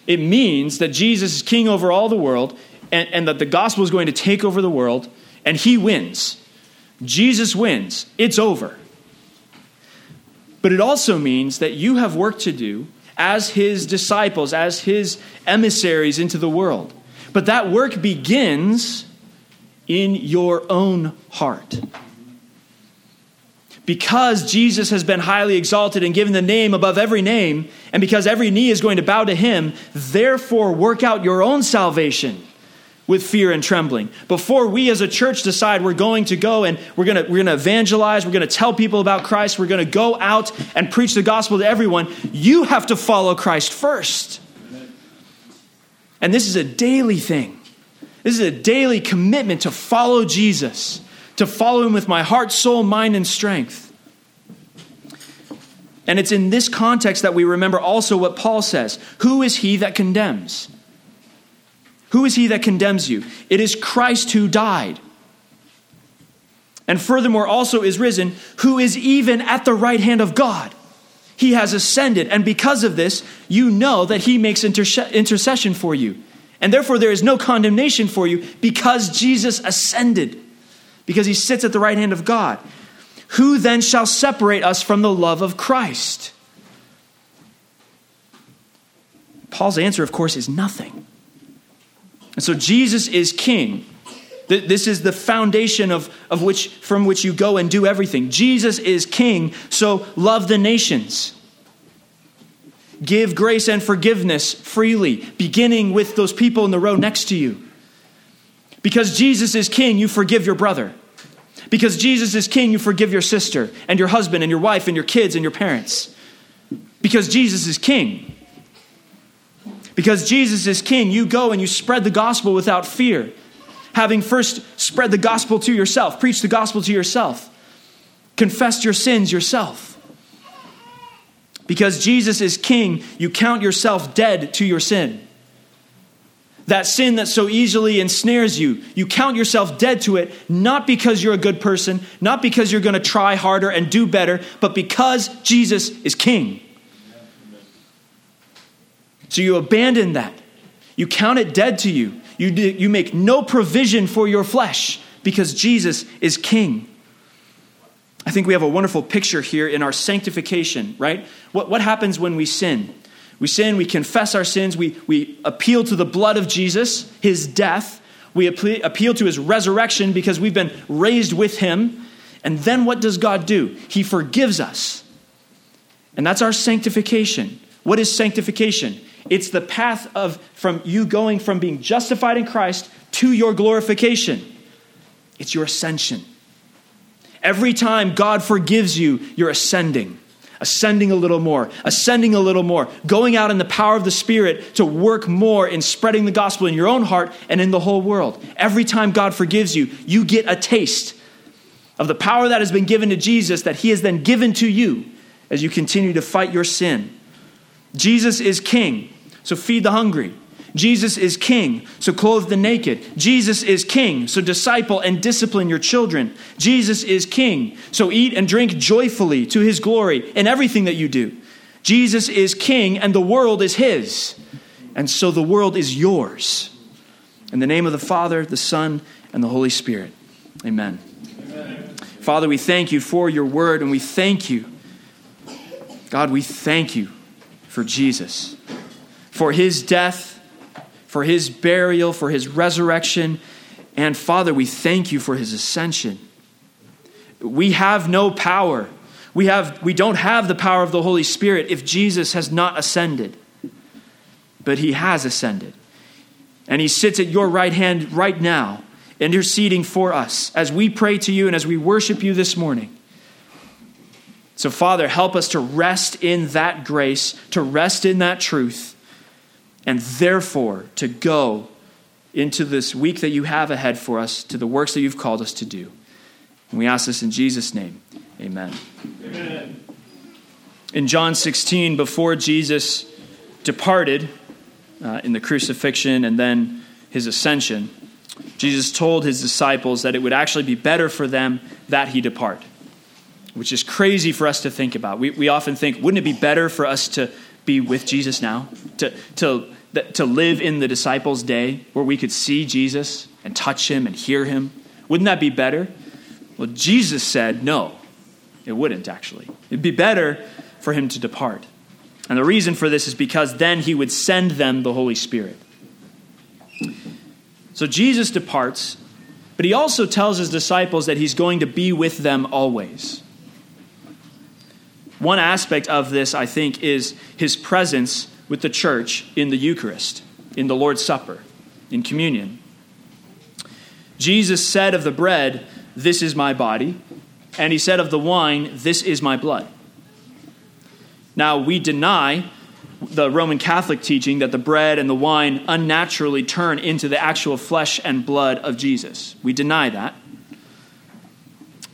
It means that Jesus is king over all the world and, and that the gospel is going to take over the world, and he wins. Jesus wins. It's over. But it also means that you have work to do as his disciples, as his emissaries into the world. But that work begins in your own heart. Because Jesus has been highly exalted and given the name above every name, and because every knee is going to bow to him, therefore work out your own salvation with fear and trembling. Before we as a church decide we're going to go and we're going to, we're going to evangelize, we're going to tell people about Christ, we're going to go out and preach the gospel to everyone, you have to follow Christ first. And this is a daily thing. This is a daily commitment to follow Jesus, to follow him with my heart, soul, mind, and strength. And it's in this context that we remember also what Paul says Who is he that condemns? Who is he that condemns you? It is Christ who died. And furthermore, also is risen, who is even at the right hand of God. He has ascended, and because of this, you know that He makes intercession for you. And therefore, there is no condemnation for you because Jesus ascended, because He sits at the right hand of God. Who then shall separate us from the love of Christ? Paul's answer, of course, is nothing. And so Jesus is king. This is the foundation of, of which, from which you go and do everything. Jesus is king, so love the nations. Give grace and forgiveness freely, beginning with those people in the row next to you. Because Jesus is king, you forgive your brother. Because Jesus is king, you forgive your sister and your husband and your wife and your kids and your parents. Because Jesus is king. Because Jesus is king, you go and you spread the gospel without fear having first spread the gospel to yourself, preach the gospel to yourself, confess your sins yourself. Because Jesus is king, you count yourself dead to your sin. That sin that so easily ensnares you, you count yourself dead to it, not because you're a good person, not because you're going to try harder and do better, but because Jesus is king. So you abandon that. You count it dead to you. You, do, you make no provision for your flesh because Jesus is king. I think we have a wonderful picture here in our sanctification, right? What, what happens when we sin? We sin, we confess our sins, we, we appeal to the blood of Jesus, his death, we appeal to his resurrection because we've been raised with him. And then what does God do? He forgives us. And that's our sanctification. What is sanctification? It's the path of from you going from being justified in Christ to your glorification. It's your ascension. Every time God forgives you, you're ascending, ascending a little more, ascending a little more, going out in the power of the Spirit to work more in spreading the gospel in your own heart and in the whole world. Every time God forgives you, you get a taste of the power that has been given to Jesus that He has then given to you as you continue to fight your sin. Jesus is King so feed the hungry. Jesus is king, so clothe the naked. Jesus is king, so disciple and discipline your children. Jesus is king, so eat and drink joyfully to his glory in everything that you do. Jesus is king, and the world is his, and so the world is yours. In the name of the Father, the Son, and the Holy Spirit. Amen. Amen. Father, we thank you for your word, and we thank you. God, we thank you for Jesus for his death, for his burial, for his resurrection. And Father, we thank you for his ascension. We have no power. We, have, we don't have the power of the Holy Spirit if Jesus has not ascended. But he has ascended. And he sits at your right hand right now, interceding for us as we pray to you and as we worship you this morning. So, Father, help us to rest in that grace, to rest in that truth and therefore to go into this week that you have ahead for us to the works that you've called us to do. And we ask this in Jesus' name. Amen. Amen. In John 16, before Jesus departed uh, in the crucifixion and then his ascension, Jesus told his disciples that it would actually be better for them that he depart, which is crazy for us to think about. We, we often think, wouldn't it be better for us to be with Jesus now? To, to to live in the disciples' day where we could see Jesus and touch him and hear him? Wouldn't that be better? Well, Jesus said no, it wouldn't actually. It'd be better for him to depart. And the reason for this is because then he would send them the Holy Spirit. So Jesus departs, but he also tells his disciples that he's going to be with them always. One aspect of this, I think, is his presence with the church in the Eucharist, in the Lord's Supper, in communion. Jesus said of the bread, This is my body, and he said of the wine, This is my blood. Now, we deny the Roman Catholic teaching that the bread and the wine unnaturally turn into the actual flesh and blood of Jesus. We deny that.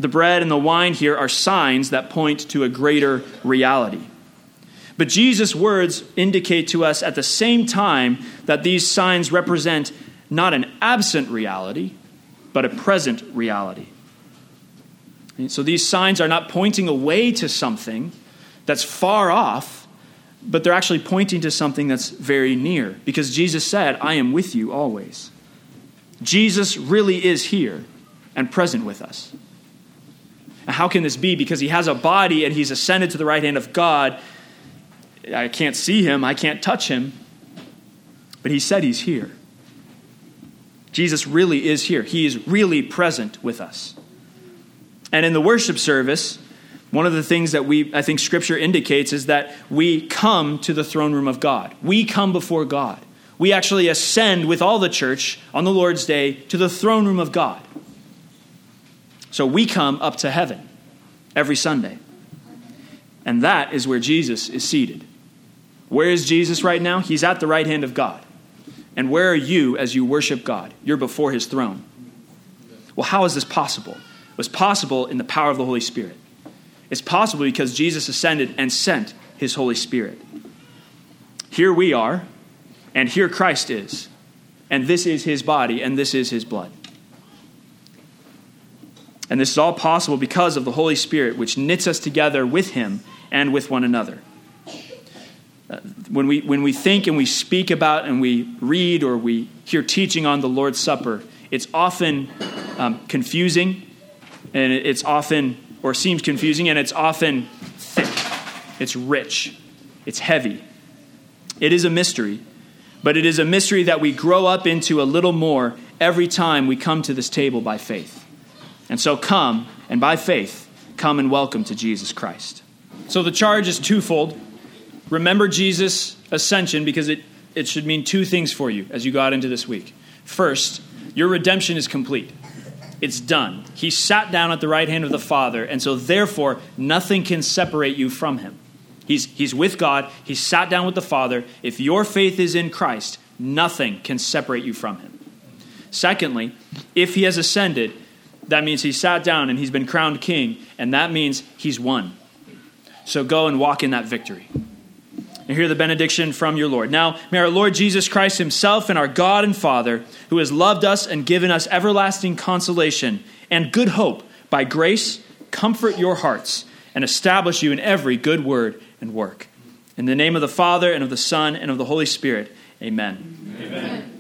The bread and the wine here are signs that point to a greater reality. But Jesus' words indicate to us at the same time that these signs represent not an absent reality, but a present reality. And so these signs are not pointing away to something, that's far off, but they're actually pointing to something that's very near because Jesus said, I am with you always. Jesus really is here and present with us. How can this be? Because he has a body and he's ascended to the right hand of God. I can't see him, I can't touch him, but he said he's here. Jesus really is here. He is really present with us. And in the worship service, one of the things that we, I think Scripture indicates is that we come to the throne room of God. We come before God. We actually ascend with all the church on the Lord's Day to the throne room of God. So we come up to heaven every Sunday. And that is where Jesus is seated. Where is Jesus right now? He's at the right hand of God. And where are you as you worship God? You're before his throne. Well, how is this possible? It was possible in the power of the Holy Spirit. It's possible because Jesus ascended and sent his Holy Spirit. Here we are, and here Christ is. And this is his body, and this is his blood. And this is all possible because of the Holy Spirit, which knits us together with him and with one another. Uh, when we, when we think and we speak about and we read or we hear teaching on the Lord's Supper, it's often um, confusing and it's often, or seems confusing, and it's often thick, it's rich, it's heavy. It is a mystery, but it is a mystery that we grow up into a little more every time we come to this table by faith. And so come, and by faith, come and welcome to Jesus Christ. So the charge is twofold. Remember Jesus' ascension because it, it should mean two things for you as you got into this week. First, your redemption is complete. It's done. He sat down at the right hand of the Father, and so therefore nothing can separate you from him. He's, he's with God, he sat down with the Father. If your faith is in Christ, nothing can separate you from him. Secondly, if he has ascended, that means he sat down and he's been crowned king, and that means he's won. So go and walk in that victory and hear the benediction from your Lord. Now, may our Lord Jesus Christ Himself and our God and Father, who has loved us and given us everlasting consolation and good hope by grace, comfort your hearts and establish you in every good word and work. In the name of the Father, and of the Son, and of the Holy Spirit, amen. amen.